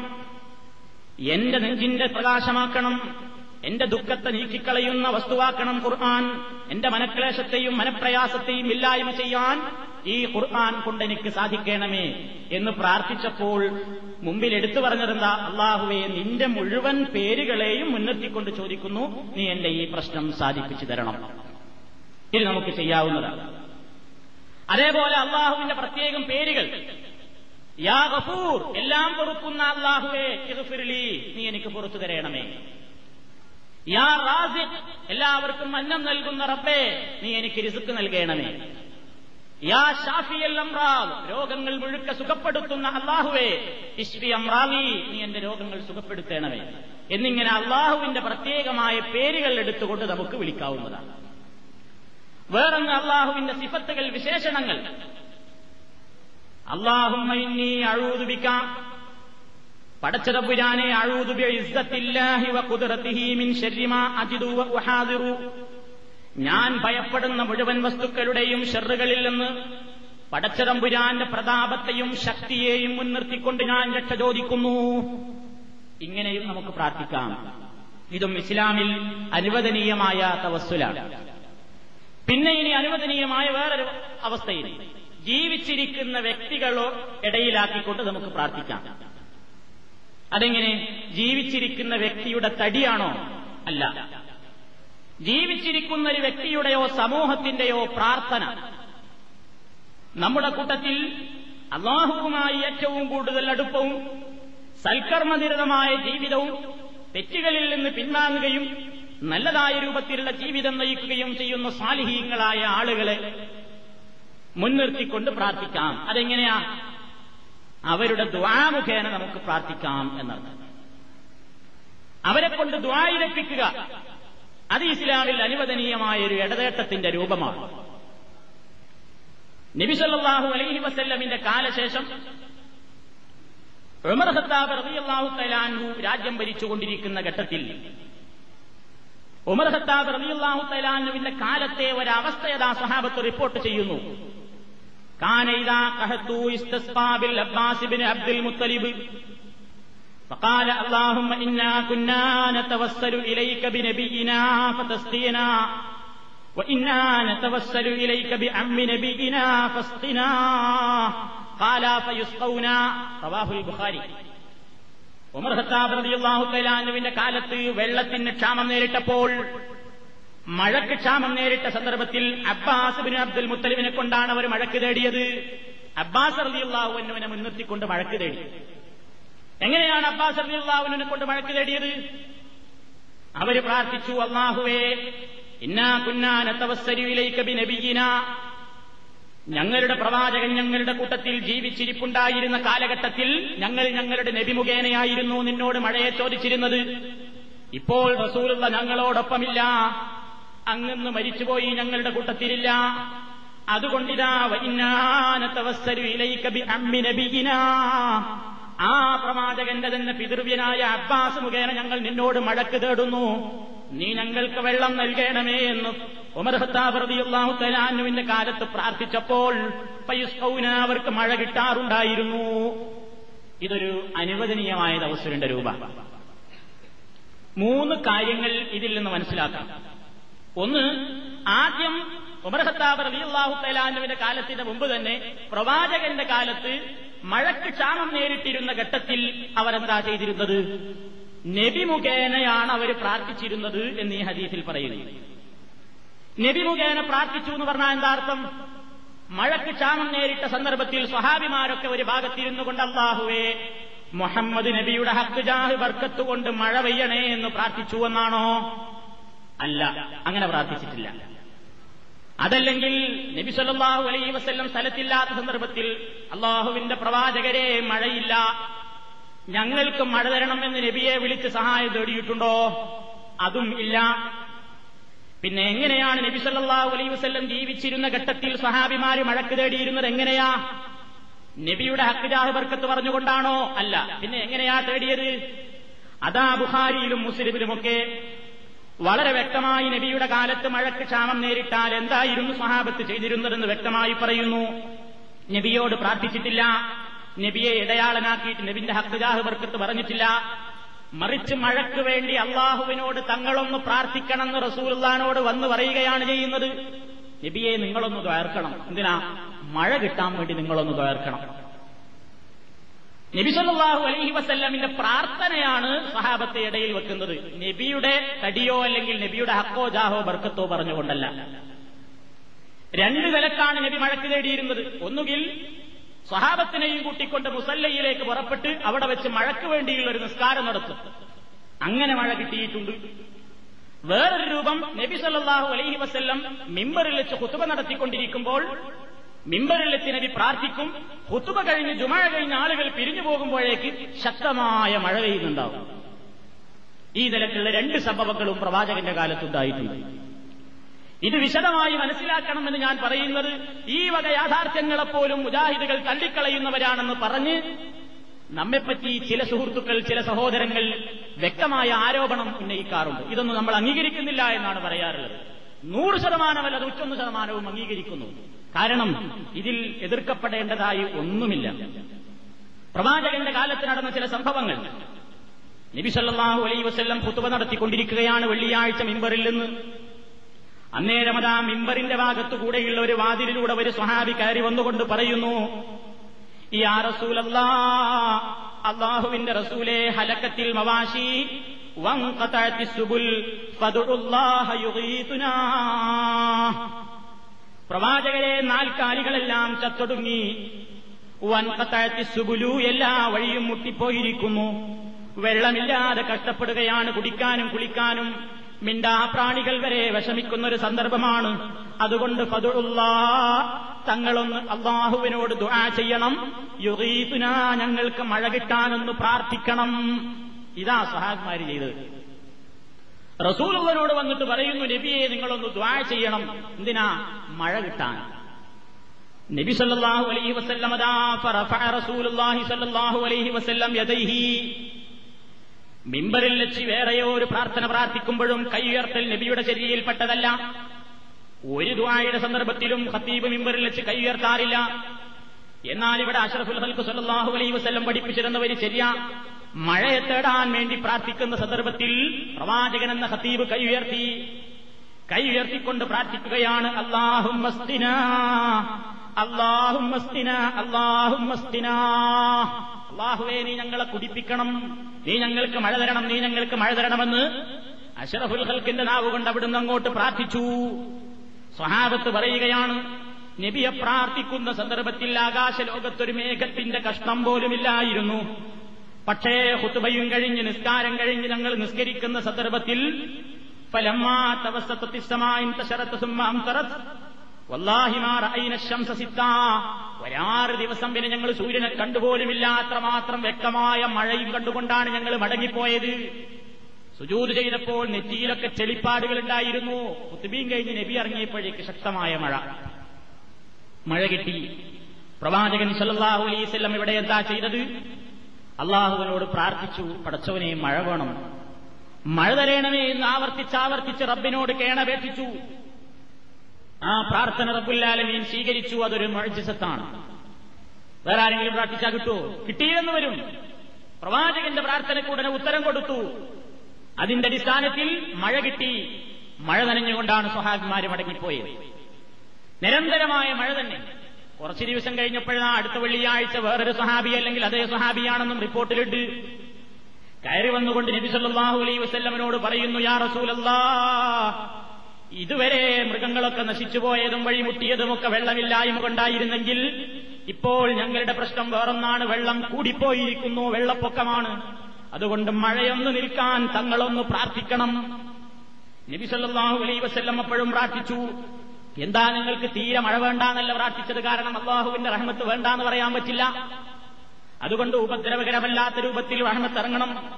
എന്റെ നെഞ്ചിന്റെ പ്രകാശമാക്കണം എന്റെ ദുഃഖത്തെ നീക്കിക്കളയുന്ന വസ്തുവാക്കണം ഖുർആൻ. എന്റെ മനക്ലേശത്തെയും മനപ്രയാസത്തെയും ഇല്ലായ്മ ചെയ്യാൻ ഈ ഖുർആൻ കൊണ്ട് എനിക്ക് സാധിക്കണമേ എന്ന് പ്രാർത്ഥിച്ചപ്പോൾ മുമ്പിൽ എടുത്തു പറഞ്ഞതെന്താ? അള്ളാഹുവെ നിന്റെ മുഴുവൻ പേരുകളെയും മുന്നെത്തിക്കൊണ്ട് ചോദിക്കുന്നു. നീ എന്റെ ഈ പ്രശ്നം സാധിപ്പിച്ചു തരണം. ഇത് നമുക്ക് ചെയ്യാവുന്നതാണ്. അതേപോലെ അള്ളാഹുവിന്റെ പ്രത്യേകം പേരുകൾ. യാ ഗഫൂർ എല്ലാം പൊറുക്കുന്ന അള്ളാഹുവേ നീ എനിക്ക് പുറത്തു തരണമേ. യാ റാസിഖ് എല്ലാവർക്കും അന്നം നൽകുന്ന റബ്ബേ നീ എനിക്ക് രിസുക്ക് നൽകണമേ. യാ ഷാഫി രോഗങ്ങൾ മുഴുക്ക സുഖപ്പെടുത്തുന്ന അള്ളാഹുവേ ഇഷ്വി അമ്രാവി നീ എന്റെ രോഗങ്ങൾ സുഖപ്പെടുത്തേണമേ. എന്നിങ്ങനെ അള്ളാഹുവിന്റെ പ്രത്യേകമായ പേരുകൾ എടുത്തുകൊണ്ട് നമുക്ക് വിളിക്കാവുന്നതാണ്. വേറൊന്ന് അള്ളാഹുവിന്റെ സിഫത്തുകൾ വിശേഷണങ്ങൾ. അള്ളാഹുമ്മ ഇന്നി അഴൂതുബിക്കാം ഉഹാദിറു. ഞാൻ ഭയപ്പെടുന്ന മുഴുവൻ വസ്തുക്കളുടെയും ഷെറുകളിൽ നിന്ന് പടച്ചതമ്പുരാന്റെ പ്രതാപത്തെയും ശക്തിയെയും മുൻനിർത്തിക്കൊണ്ട് ഞാൻ രക്ഷ ചോദിക്കുന്നു. ഇങ്ങനെയും നമുക്ക് പ്രാർത്ഥിക്കാം. ഇതും ഇസ്ലാമിൽ അനുവദനീയമായ തവസ്സുലാണ്. പിന്നെ ഇനി അനുവദനീയമായ വേറൊരു അവസ്ഥയിൽ ജീവിച്ചിരിക്കുന്ന വ്യക്തികളോ ഇടയിലാക്കിക്കൊണ്ട് നമുക്ക് പ്രാർത്ഥിക്കാം. അതെങ്ങനെ? ജീവിച്ചിരിക്കുന്ന വ്യക്തിയുടെ തടിയാണോ? അല്ല. ജീവിച്ചിരിക്കുന്ന ഒരു വ്യക്തിയുടെയോ സമൂഹത്തിന്റെയോ പ്രാർത്ഥന. നമ്മുടെ കൂട്ടത്തിൽ അള്ളാഹുവുമായി ഏറ്റവും കൂടുതൽ അടുപ്പവും സൽക്കർമ്മനിരതമായ ജീവിതവും തെറ്റുകളിൽ നിന്ന് പിന്നാങ്ങുകയും നല്ലതായ രൂപത്തിലുള്ള ജീവിതം നയിക്കുകയും ചെയ്യുന്ന സാലിഹീങ്ങളായ ആളുകളെ മുൻനിർത്തിക്കൊണ്ട് പ്രാർത്ഥിക്കാം. അതെങ്ങനെയാ? അവരുടെ ദ്വാ മുഖേന നമുക്ക് പ്രാർത്ഥിക്കാം എന്നർത്ഥം. അവരെ കൊണ്ട് ദ്വായിരപ്പിക്കുക അത് ഇസ്ലാമിൽ അനുവദനീയമായ ഒരു ഇടതേട്ടത്തിന്റെ രൂപമാണ്. നബിസല്ലാഹു അലൈഹി വസല്ലമിന്റെ കാലശേഷം ഉമർ രാജ്യം ഭരിച്ചുകൊണ്ടിരിക്കുന്ന ഘട്ടത്തിൽ ഉമർ റളിയല്ലാഹു തലാൻഹുവിന്റെ കാലത്തെ ഒരവസ്ഥയതാ സഹാബത്ത് റിപ്പോർട്ട് ചെയ്യുന്നു. كان إذا قهت استسقى بالعباس بن عبد المطلب فقال اللهم إنا كنا نتوسل إليك بنبينا فتسقينا وإنا نتوسل إليك بعم نبينا فاسقنا قال فيسقونا رواه البخاري ഉമർ ഖത്താബ് റളിയല്ലാഹു തആലാനുവിന്റെ കാലത്ത് വെള്ളത്തിന് ക്ഷാമം നേരിട്ടപ്പോൾ മഴക്ക് ക്ഷാമം നേരിട്ട സന്ദർഭത്തിൽ അബ്ബാസ് ബിൻ അബ്ദുൽ മുത്തലിബിനെ കൊണ്ടാണ് അവർ മഴക്ക് തേടിയത്. അബ്ബാസ് റലിയുള്ളാഹുവിനെ മുൻനിർത്തിക്കൊണ്ട് മഴക്ക് തേടി. എങ്ങനെയാണ് അബ്ബാസ് റലിയുള്ളാഹുവിനെ കൊണ്ട് മഴക്ക് തേടിയത്? അവർ പ്രാർത്ഥിച്ചു അള്ളാഹുവേ ഇന്നാ കുന്നാനത്തവസ്സരിയിലേക്ക് ബിനബിയിന ഞങ്ങളുടെ പ്രവാചകൻ ഞങ്ങളുടെ കൂട്ടത്തിൽ ജീവിച്ചിരിപ്പുണ്ടായിരുന്ന കാലഘട്ടത്തിൽ ഞങ്ങൾ ഞങ്ങളുടെ നബി മുഖേനയായിരുന്നു നിന്നോട് മഴയെ ചോദിച്ചിരുന്നത്. ഇപ്പോൾ റസൂലുള്ള ഞങ്ങളോടൊപ്പമില്ല. അങ്ങന്ന് മരിച്ചുപോയി ഞങ്ങളുടെ കൂട്ടത്തിലില്ല. അതുകൊണ്ടിതാ ആ പ്രവാചകന്റെ തന്നെ പിതൃവ്യനായ അബ്ബാസ് മുഖേന ഞങ്ങൾ നിന്നോട് മഴക്ക് തേടുന്നു. നീ ഞങ്ങൾക്ക് വെള്ളം നൽകണമേ എന്ന് ഉമർ തലാനുവിന്റെ കാലത്ത് പ്രാർത്ഥിച്ചപ്പോൾ പയുസ്കൗന അവർക്ക് മഴ കിട്ടാറുണ്ടായിരുന്നു. ഇതൊരു അനുവദനീയമായ അവസരന്റെ രൂപ. മൂന്ന് കാര്യങ്ങൾ ഇതിൽ നിന്ന് മനസ്സിലാക്കാം. ഒന്ന് ആദ്യം ഉമർ ഹത്താബ് റലിയുള്ളാഹു തലാനുവിന്റെ കാലത്തിന് മുമ്പ് തന്നെ പ്രവാചകന്റെ കാലത്ത് മഴയ്ക്ക് ക്ഷാമം നേരിട്ടിരുന്ന ഘട്ടത്തിൽ അവരെന്താ ചെയ്തിരുന്നത്? നബി മുഖേനയാണ് അവർ പ്രാർത്ഥിച്ചിരുന്നത് എന്ന് ഈ ഹദീസിൽ പറയുന്നു. നബി മുഖേന പ്രാർത്ഥിച്ചു എന്ന് പറഞ്ഞാൽ എന്താ അർത്ഥം? മഴയ്ക്ക് ക്ഷാമം നേരിട്ട സന്ദർഭത്തിൽ സ്വഹാബിമാരൊക്കെ ഒരു ഭാഗത്തിരുന്നു കൊണ്ട് അള്ളാഹുവേ മുഹമ്മദ് നബിയുടെ ഹക്ക് ജാഹ് ബർക്കത്ത് കൊണ്ട് മഴ പെയ്യണേ എന്ന് പ്രാർത്ഥിച്ചു എന്നാണോ? അല്ല അങ്ങനെ പ്രാർത്ഥിച്ചിട്ടില്ല. അതല്ലെങ്കിൽ നബി സല്ലാഹു അലൈ വസ്ല്ലം സ്ഥലത്തില്ലാത്ത സന്ദർഭത്തിൽ അള്ളാഹുവിന്റെ പ്രവാചകരെ മഴയില്ല ഞങ്ങൾക്ക് മഴ തരണം എന്ന് നബിയെ വിളിച്ച് സഹായം തേടിയിട്ടുണ്ടോ? അതും ഇല്ല. പിന്നെ എങ്ങനെയാണ് നബി സല്ലാഹു അലൈ വസ്ല്ലം ജീവിച്ചിരുന്ന ഘട്ടത്തിൽ സഹാബിമാര് മഴക്ക് തേടിയിരുന്നത് എങ്ങനെയാ? നബിയുടെ ഹക്കിജാഹ് ബർക്കത്ത് പറഞ്ഞുകൊണ്ടാണോ? അല്ല. പിന്നെ എങ്ങനെയാ തേടിയത്? അതാ ബുഹാരിയിലും മുസ്ലിമിലുമൊക്കെ വളരെ വ്യക്തമായി നബിയുടെ കാലത്ത് മഴക്ക് ക്ഷാമം നേരിട്ടാൽ എന്തായിരുന്നു സഹാബത്ത് ചെയ്തിരുന്നതെന്ന് വ്യക്തമായി പറയുന്നു. നബിയോട് പ്രാർത്ഥിച്ചിട്ടില്ല. നബിയെ ഇടയാളനാക്കിയിട്ട് നബിന്റെ ഹക്ജാഹ് ബർക്കത്ത് പറഞ്ഞിട്ടില്ല. മറിച്ച് മഴയ്ക്ക് വേണ്ടി അള്ളാഹുവിനോട് തങ്ങളൊന്ന് പ്രാർത്ഥിക്കണമെന്ന് റസൂലുള്ളാനോട് വന്ന് പറയുകയാണ് ചെയ്യുന്നത്. നബിയെ നിങ്ങളൊന്ന് ദ്വയർക്കണം എന്തിനാ? മഴ കിട്ടാൻ വേണ്ടി നിങ്ങളൊന്ന് ദ്വയർക്കണം നബി അലഹി വസല്ലമിന്റെ പ്രാർത്ഥനയാണ് സഹാബത്തെ ഇടയിൽ വെക്കുന്നത്. നബിയുടെ തടിയോ അല്ലെങ്കിൽ നബിയുടെ ഹക്കോ ജാഹോ ബർക്കത്തോ പറഞ്ഞുകൊണ്ടല്ല. രണ്ട് നിലക്കാണ് നബി മഴക്ക് തേടിയിരുന്നത് ഒന്നുകിൽ സ്വഹാബത്തിനെയും കൂട്ടിക്കൊണ്ട് മുസല്ലയിലേക്ക് പുറപ്പെട്ട് അവിടെ വെച്ച് മഴയ്ക്ക് വേണ്ടിയുള്ള ഒരു നിസ്കാരം നടത്തും. അങ്ങനെ മഴ കിട്ടിയിട്ടുണ്ട്. വേറൊരു രൂപം നബി സല്ലാഹു അലൈഹി വസ്ല്ലം മിമ്പറിൽ വെച്ച് കുത്തുവ നടത്തിക്കൊണ്ടിരിക്കുമ്പോൾ മിമ്പറിൽ വെച്ച് നബി പ്രാർത്ഥിക്കും. കുത്തുബ കഴിഞ്ഞ് ജുമഴ കഴിഞ്ഞ് ആളുകൾ പിരിഞ്ഞു പോകുമ്പോഴേക്ക് ശക്തമായ മഴ പെയ്യുന്നുണ്ടാവും. ഈ നിലക്കുള്ള രണ്ട് സംഭവങ്ങളും പ്രവാചകന്റെ കാലത്തുണ്ടായിട്ടുണ്ട്. ഇത് വിശദമായി മനസ്സിലാക്കണമെന്ന് ഞാൻ പറയുന്നത് ഈ വക യാഥാർത്ഥ്യങ്ങളെപ്പോലും മുജാഹിദുകൾ തള്ളിക്കളയുന്നവരാണെന്ന് പറഞ്ഞ് നമ്മെപ്പറ്റി ചില സുഹൃത്തുക്കൾ ചില സഹോദരങ്ങൾ വ്യക്തമായ ആരോപണം ഉന്നയിക്കാറുണ്ട്. ഇതൊന്നും നമ്മൾ അംഗീകരിക്കുന്നില്ല എന്നാണ് പറയാറുള്ളത്. നൂറ് ശതമാനമല്ല നൂറ്റൊന്ന് ശതമാനവും അംഗീകരിക്കുന്നു. കാരണം ഇതിൽ എതിർക്കപ്പെടേണ്ടതായി ഒന്നുമില്ല. പ്രവാചകന്റെ കാലത്ത് നടന്ന ചില സംഭവങ്ങൾ. നബി സല്ലാഹു അലൈ വസ്ല്ലം പുത്തുവ നടത്തിക്കൊണ്ടിരിക്കുകയാണ് വെള്ളിയാഴ്ച മിമ്പറിൽ നിന്ന്. അന്നേരമതാ മിമ്പറിന്റെ ഭാഗത്തുകൂടെയുള്ള ഒരു വാതിലിലൂടെ ഒരു സ്വഹാബി കയറി വന്നുകൊണ്ട് പറയുന്നു ഈ ആ റസൂലല്ലാ അള്ളാഹുവിന്റെ റസൂലെ ഹലക്കത്തിൽ മവാശി പ്രവാചകരെ നാൽക്കാലികളെല്ലാം ചത്തൊടുങ്ങി. വൻകത്താഴത്തി സുബുലു എല്ലാ വഴിയും മുട്ടിപ്പോയിരിക്കുന്നു. വെള്ളമില്ലാതെ കഷ്ടപ്പെടുകയാണ് കുടിക്കാനും കുളിക്കാനും. മിണ്ടാപ്രാണികൾ വരെ വിഷമിക്കുന്ന ഒരു സന്ദർഭമാണ്. അതുകൊണ്ട് പതുള്ള തങ്ങളൊന്ന് അള്ളാഹുവിനോട് ദുആ ചെയ്യണം. യുറീതുന ഞങ്ങൾക്ക് മഴ കിട്ടാനൊന്ന് പ്രാർത്ഥിക്കണം. ഇതാ സഹാബിമാര് ചെയ്തത്. റസൂലുള്ളനോട് വന്നിട്ട് പറയുന്നു നബിയെ നിങ്ങളൊന്ന് ദ്വാ ചെയ്യണം. എന്തിനാ? മഴ കിട്ടാൻ. നബി സല്ലല്ലാഹു അലൈഹി വസല്ലം ഫറഫഅ റസൂലുള്ളാഹി സല്ലല്ലാഹു അലൈഹി വസല്ലം യദൈഹി. മിമ്പറിൽ വെച്ച് വേറെയോ ഒരു പ്രാർത്ഥന പ്രാർത്ഥിക്കുമ്പോഴും കൈ ഉയർത്തൽ നബിയുടെ ശരീരയിൽപ്പെട്ടതല്ല. ഒരു ദ്വായയുടെ സന്ദർഭത്തിലും ഖത്തീബ് മിമ്പറിൽ വെച്ച് കൈ ഉയർത്താറില്ല എന്നാൽ ഇവിടെ അഷറഫുൽ ഹൽക്ക് സല്ലല്ലാഹു അലൈഹി വസല്ലം പഠിപ്പിച്ചിരുന്നവര് ശരിയാ. മഴയെ തേടാൻ വേണ്ടി പ്രാർത്ഥിക്കുന്ന സന്ദർഭത്തിൽ പ്രവാചകൻ എന്ന ഹത്തീബ് കൈ ഉയർത്തി. കൈ ഉയർത്തിക്കൊണ്ട് പ്രാർത്ഥിക്കുകയാണ് അള്ളാഹും അള്ളാഹും അള്ളാഹും അള്ളാഹുവേ നീ ഞങ്ങളെ കുടിപ്പിക്കണം. നീ ഞങ്ങൾക്ക് മഴ തരണം നീ ഞങ്ങൾക്ക് മഴ തരണമെന്ന് അഷറഫുൽ ഹൽക്കിന്റെ നാവ് കൊണ്ട് അവിടുന്ന് അങ്ങോട്ട് പ്രാർത്ഥിച്ചു. സ്വഹാബത്ത് പറയുകയാണ് നബിയെ പ്രാർത്ഥിക്കുന്ന സന്ദർഭത്തിൽ ആകാശലോകത്തൊരു മേഘത്തിന്റെ കഷ്ണം പോലുമില്ലായിരുന്നു. പക്ഷേ ഹുത്തുബയും കഴിഞ്ഞ് നിസ്കാരം കഴിഞ്ഞ് ഞങ്ങൾ നിസ്കരിക്കുന്ന സന്ദർഭത്തിൽ ഒരാറ് ദിവസം പിന്നെ ഞങ്ങൾ സൂര്യനെ കണ്ടുപോലുമില്ല അത്രമാത്രം വ്യക്തമായ മഴയും കണ്ടുകൊണ്ടാണ് ഞങ്ങൾ മടങ്ങിപ്പോയത്. സുജൂത് ചെയ്തപ്പോൾ നെറ്റിയിലൊക്കെ ചെളിപ്പാടുകൾ ഉണ്ടായിരുന്നു. കുത്തുബീം കഴിഞ്ഞ് നബി ഇറങ്ങിയപ്പോഴേക്ക് ശക്തമായ മഴ. മഴ കിട്ടി. പ്രവാചകൻ സല്ലാഹു അലൈസ് ഇവിടെ എന്താ ചെയ്തത്? അള്ളാഹുവിനോട് പ്രാർത്ഥിച്ചു പടച്ചവനെ മഴ വേണം. മഴ തരേണമേ എന്ന് ആവർത്തിച്ചാവർത്തിച്ച് റബ്ബിനോട് കേണപേക്ഷിച്ചു. ആ പ്രാർത്ഥന റബ്ബുല്ലാലമീൻ സ്വീകരിച്ചു അതൊരു മഴജിസത്താണ്. വേറെ ആരെങ്കിലും പ്രാർത്ഥിച്ചാൽ കിട്ടുമോ കിട്ടിയില്ലെന്ന് വരും. പ്രവാചകന്റെ പ്രാർത്ഥനയ്ക്ക് ഉത്തരം കൊടുത്തു. അതിന്റെ അടിസ്ഥാനത്തിൽ മഴ കിട്ടി. മഴ നനഞ്ഞുകൊണ്ടാണ് സ്വഹാബിമാര് മടങ്ങിപ്പോയത്. നിരന്തരമായ മഴ തന്നെ. കുറച്ച് ദിവസം കഴിഞ്ഞപ്പോഴാണ് അടുത്ത വെള്ളിയാഴ്ച വേറൊരു സഹാബി അല്ലെങ്കിൽ അതേ സഹാബിയാണെന്നും റിപ്പോർട്ടിലുണ്ട് കയറി വന്നുകൊണ്ട് നബി സല്ലല്ലാഹു അലൈഹി വസല്ലമനോട് പറയുന്നു യാ റസൂലല്ലാ ഇതുവരെ മൃഗങ്ങളൊക്കെ നശിച്ചുപോയതും വഴിമുട്ടിയതുമൊക്കെ വെള്ളമില്ലായ്മ കൊണ്ടായിരുന്നെങ്കിൽ ഇപ്പോൾ ഞങ്ങളുടെ പ്രശ്നം വേറൊന്നാണ്. വെള്ളം കൂടിപ്പോയിരിക്കുന്നു വെള്ളപ്പൊക്കമാണ്. അതുകൊണ്ട് മഴയൊന്ന് നിൽക്കാൻ തങ്ങളൊന്ന് പ്രാർത്ഥിക്കണം. നബി സല്ലല്ലാഹു അലൈഹി വസ്ല്ലം അപ്പോഴും പ്രാർത്ഥിച്ചു എന്താ നിങ്ങൾക്ക് തീരെ മഴ വേണ്ടാന്നല്ല പ്രാർത്ഥിച്ചത്? കാരണം അള്ളാഹുവിന്റെ റഹ്മത്ത് വേണ്ടാന്ന് പറയാൻ പറ്റില്ല. അതുകൊണ്ട് ഉപദ്രവകരമല്ലാത്ത രൂപത്തിൽ റഹ്മത്ത് ഇറങ്ങണം.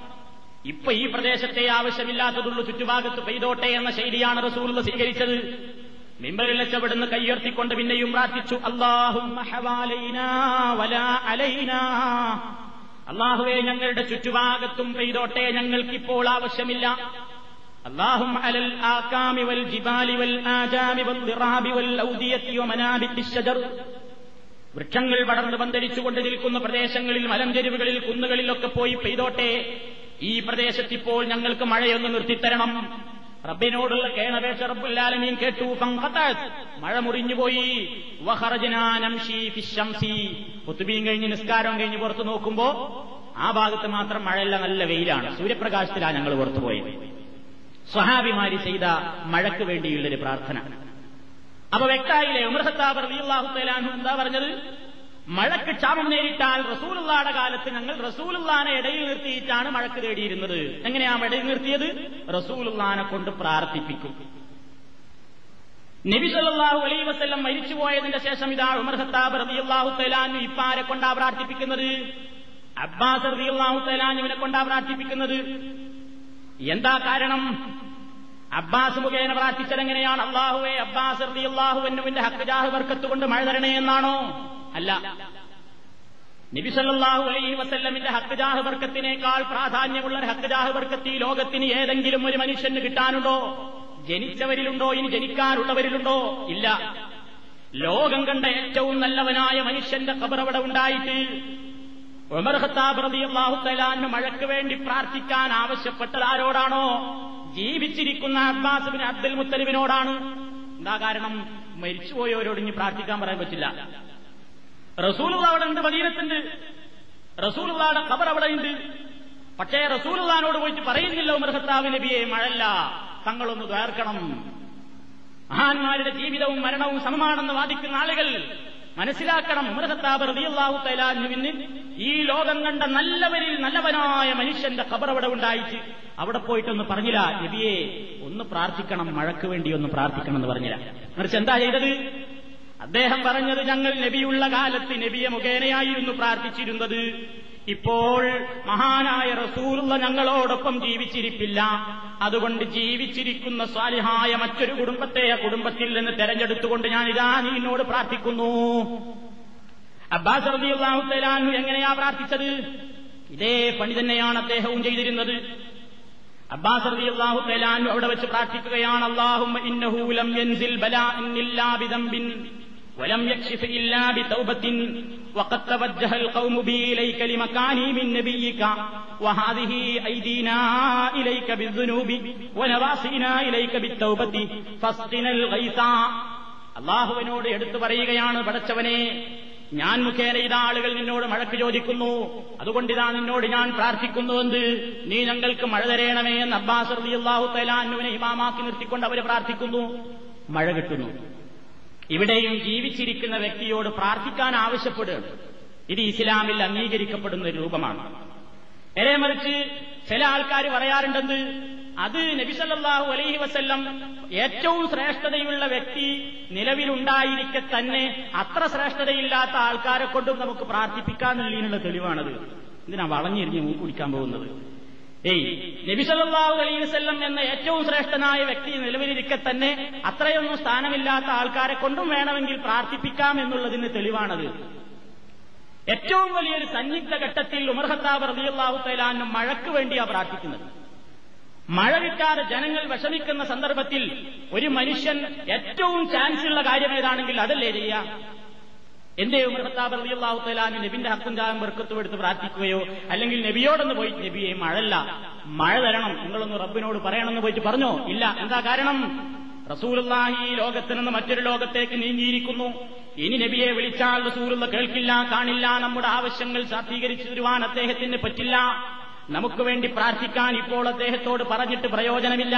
ഇപ്പൊ ഈ പ്രദേശത്തെ ആവശ്യമില്ലാത്തതുള്ളൂ ചുറ്റുഭാഗത്ത് പെയ്തോട്ടെ എന്ന ശൈലിയാണ് റസൂൽ സ്വീകരിച്ചത്. മിമ്പറിൽ വെച്ചവിടുന്ന് കൈയർത്തിക്കൊണ്ട് പിന്നെയും പ്രാർത്ഥിച്ചു അള്ളാഹും അള്ളാഹുവെ ഞങ്ങളുടെ ചുറ്റുഭാഗത്തും പെയ്തോട്ടെ ഞങ്ങൾക്കിപ്പോൾ ആവശ്യമില്ല. اللهم على الآكام والجبال والآجام والضراب والأودية ومنابت الشجر വൃക്ഷങ്ങൾ പടർന്ന് പന്തരിച്ചുകൊണ്ട് നിൽക്കുന്ന പ്രദേശങ്ങളിൽ മലഞ്ചെരുവുകളിൽ കുന്നുകളിലൊക്കെ പോയി പെയ്തോട്ടെ ഈ പ്രദേശത്തിപ്പോൾ ഞങ്ങൾക്ക് മഴയൊന്ന് നിർത്തിത്തരണം റബ്ബിനോടുള്ള കേണപേക്ഷ റബ്ബുല്ലാലമീൻ കേട്ടു ഫങ്കത്തഅത്. മഴ മുറിഞ്ഞുപോയി കുത്തുബീൻ കഴിഞ്ഞ് നിസ്കാരം കഴിഞ്ഞ് പുറത്തു നോക്കുമ്പോ ആ ഭാഗത്ത് മാത്രം മഴയല്ല നല്ല വെയിലാണ് സൂര്യപ്രകാശത്തിലാണ് ഞങ്ങൾ പുറത്തു പോയത് സ്വഹാബിമാരി ചെയ്ത മഴയ്ക്ക് വേണ്ടിയുള്ളൊരു പ്രാർത്ഥന. അപ്പൊ വ്യക്തായില്ലേ ഉമർ ഖത്താബ് റളിയല്ലാഹു തആല അൻഹു എന്താ പറഞ്ഞത്? മഴക്ക് ക്ഷാമം നേരിട്ടാൽ റസൂലുള്ളാടെ കാലത്ത് ഞങ്ങൾ റസൂലുള്ളാനെ ഇടയിൽ നിർത്തിയിട്ടാണ് മഴക്ക് തേടിയിരുന്നത്. എങ്ങനെയാ ഇടയിൽ നിർത്തിയത്? റസൂലുള്ളാനെ കൊണ്ട് പ്രാർത്ഥിപ്പിക്കും. നബി സല്ലല്ലാഹു അലൈഹി വസല്ലം മരിച്ചുപോയതിന്റെ ശേഷം ഇതാ ഉമർ ഖത്താബ് റളിയല്ലാഹു തലാനു ഇപ്പാരെ കൊണ്ടാ പ്രാർത്ഥിപ്പിക്കുന്നത്? അബ്ബാസ് റളിയല്ലാഹു തലാനുവിനെ കൊണ്ടാ പ്രാർത്ഥിപ്പിക്കുന്നത്? എന്താ കാരണം? അബ്ബാസ് മുഖേന പ്രാർത്ഥിച്ചത് എങ്ങനെയാണ് അള്ളാഹുവെ അബ്ബാസ് അള്ളാഹുവിന്റെ ഹക്കുജാഹ് വർക്കത്ത് കൊണ്ട് മഴ തരണേ എന്നാണോ? അല്ല. നബിസല്ലാഹു അലൈഹി വസല്ലമിന്റെ ഹക്കുജാഹ് വർക്കത്തിനേക്കാൾ പ്രാധാന്യമുള്ള ഹക്കുജാഹ് വർക്കത്ത് ഈ ലോകത്തിന് ഏതെങ്കിലും ഒരു മനുഷ്യന് കിട്ടാനുണ്ടോ? ജനിച്ചവരിലുണ്ടോ? ഇനി ജനിക്കാനുള്ളവരിലുണ്ടോ? ഇല്ല. ലോകം കണ്ട ഏറ്റവും നല്ലവനായ മനുഷ്യന്റെ ഖബറവിടെ ഉണ്ടായിട്ട് ഉമർ ഖത്താബ് റളിയല്ലാഹു മഴയ്ക്ക് വേണ്ടി പ്രാർത്ഥിക്കാൻ ആവശ്യപ്പെട്ടത് ആരോടാണോ? ജീവിച്ചിരിക്കുന്ന അബ്ബാസ് ബിൻ അബ്ദുൽ മുത്തലിബിനോടാണ്. എന്താ കാരണം? മരിച്ചുപോയവരോട് ഇനി പ്രാർത്ഥിക്കാൻ പറയാൻ പറ്റില്ല. റസൂൽ അവിടെ ഉണ്ട് മദീനത്തുണ്ട്. റസൂൽ ഖബർ അവിടെ ഉണ്ട്. പക്ഷേ റസൂലുള്ളാനോട് പോയിട്ട് പറയുന്നില്ല ഉമർ ഖത്താബ് നബിയെ മഴല്ല തങ്ങളൊന്ന് തേർക്കണം മഹാന്മാരുടെ ജീവിതവും മരണവും സമമാണെന്ന് വാദിക്കുന്ന ആളുകൾ മനസ്സിലാക്കണം. ഉമർ ഖത്താബ് തആലാഹുവിന് ഈ ലോകം കണ്ട നല്ലവരിൽ നല്ലവനായ മനുഷ്യന്റെ ഖബർ അവിടെ ഉണ്ടായിട്ട് അവിടെ പോയിട്ടൊന്ന് പറഞ്ഞില്ല നബിയെ ഒന്ന് പ്രാർത്ഥിക്കണം മഴയ്ക്ക് വേണ്ടി ഒന്ന് പ്രാർത്ഥിക്കണം എന്ന് പറഞ്ഞില്ല. മറിച്ച് എന്താ ചെയ്തത്? അദ്ദേഹം പറഞ്ഞത് ഞങ്ങൾ നബിയുള്ള കാലത്ത് നബിയെ മുഖേനയായിരുന്നു പ്രാർത്ഥിച്ചിരുന്നത്. ഇപ്പോൾ മഹാനായ റസൂലുള്ള ഞങ്ങളോടൊപ്പം ജീവിച്ചിരിപ്പില്ല. അതുകൊണ്ട് ജീവിച്ചിരിക്കുന്ന സ്വാലിഹായ മറ്റൊരു കുടുംബത്തെ ആ കുടുംബത്തിൽ നിന്ന് തെരഞ്ഞെടുത്തുകൊണ്ട് ഞാൻ ഇതാ നിന്നോട് പ്രാർത്ഥിക്കുന്നു. അബ്ബാസ് റളിയല്ലാഹു തആലാഹു എങ്ങനെയാ പ്രാർത്ഥിച്ചത് ഇതേ പണി തന്നെയാണ് അദ്ദേഹവും ചെയ്തിരുന്നത് അബ്ബാസ് റളിയല്ലാഹു തആലാഹു അവിടെ വെച്ച് പ്രാർത്ഥിക്കുകയാണ് അല്ലാഹുമ്മ ഇന്നഹു ലം യൻസിൽ ബലാഇൻ ഇല്ലാ ബിദംബിൻ ولم يكشف إلا بتوبة وقد توجه القوم بي إليك لمكاني من نبيك وهذه أيدينا إليك بالذنوب ونواصينا إليك بالتوبة فاسقنا الغيث അള്ളാഹുവിനോട് എടുത്തു പറയുകയാണ് പടച്ചവനെ ഞാൻ മുഖേന ഇതാ ആളുകൾ നിന്നോട് മഴക്ക് ചോദിക്കുന്നു. അതുകൊണ്ടിതാ നിന്നോട് ഞാൻ പ്രാർത്ഥിക്കുന്നുവെന്ന് നീ ഞങ്ങൾക്ക് മഴ തരയണമേ എന്ന് അബ്ബാസ് റളിയല്ലാഹു തലാന്നുവിനെ ഇമാമാക്കി നിർത്തിക്കൊണ്ട് അവർ പ്രാർത്ഥിക്കുന്നു. മഴ കിട്ടുന്നു. ഇവിടെയും ജീവിച്ചിരിക്കുന്ന വ്യക്തിയോട് പ്രാർത്ഥിക്കാൻ ആവശ്യപ്പെടുകയാണ്. ഇത് ഇസ്ലാമിൽ അംഗീകരിക്കപ്പെടുന്ന രൂപമാണ്. നേരെ മറിച്ച് ചില ആൾക്കാർ പറയാറുണ്ടെന്ന് അത് നബിസല്ലാഹു അലൈഹി വസ്ല്ലം ഏറ്റവും ശ്രേഷ്ഠതയുള്ള വ്യക്തി നിലവിലുണ്ടായിരിക്കെ തന്നെ അത്ര ശ്രേഷ്ഠതയില്ലാത്ത ആൾക്കാരെ കൊണ്ടും നമുക്ക് പ്രാർത്ഥിപ്പിക്കാന്നുള്ളതിനുള്ള തെളിവാണത്. ഇതിനാ വളഞ്ഞിരിഞ്ഞ് കുടിക്കാൻ പോകുന്നത്? ഏയ് നബിസല്ലാഹു അലൈഹി വസല്ലം എന്ന ഏറ്റവും ശ്രേഷ്ഠനായ വ്യക്തി നിലവിലിരിക്കെ തന്നെ അത്രയൊന്നും സ്ഥാനമില്ലാത്ത ആൾക്കാരെ കൊണ്ടും വേണമെങ്കിൽ പ്രാർത്ഥിപ്പിക്കാം എന്നുള്ളതിന് തെളിവാണത്. ഏറ്റവും വലിയൊരു സന്നിഗ്ധ ഘട്ടത്തിൽ ഉമർഹത്താബ് റബിയുള്ളാഹു തൈലാനും മഴയ്ക്ക് വേണ്ടിയാ പ്രാർത്ഥിക്കുന്നത്. മഴ കിട്ടാതെ ജനങ്ങൾ വിഷമിക്കുന്ന സന്ദർഭത്തിൽ ഒരു മനുഷ്യൻ ഏറ്റവും ചാൻസ് ഉള്ള കാര്യം ഏതാണെങ്കിൽ അതല്ലേ ചെയ്യുക? എന്തേ ഉമർ ഖത്താബ് റളിയല്ലാഹു തആലാന് നബിന്റെ ഹക്കും ജാഹം ബർക്കത്തും എടുത്ത് പ്രാർത്ഥിക്കുകയോ അല്ലെങ്കിൽ നബിയോടൊന്ന് പോയി നബിയെ മഴല്ല മഴ തരണം. നിങ്ങളൊന്ന് റബ്ബിനോട് പറയണമെന്ന് പോയിട്ട് പറഞ്ഞോ? ഇല്ല. എന്താ കാരണം? റസൂലുള്ളാഹി ഈ ലോകത്ത് നിന്ന് മറ്റൊരു ലോകത്തേക്ക് നീങ്ങിയിരിക്കുന്നു. ഇനി നബിയെ വിളിച്ചാൽ റസൂലുള്ള കേൾക്കില്ല കാണില്ല നമ്മുടെ ആവശ്യങ്ങൾ സാധീകരിച്ചു തരുവാൻ അദ്ദേഹത്തിന് പറ്റില്ല. നമുക്ക് വേണ്ടി പ്രാർത്ഥിക്കാൻ ഇപ്പോൾ അദ്ദേഹത്തോട് പറഞ്ഞിട്ട് പ്രയോജനമില്ല.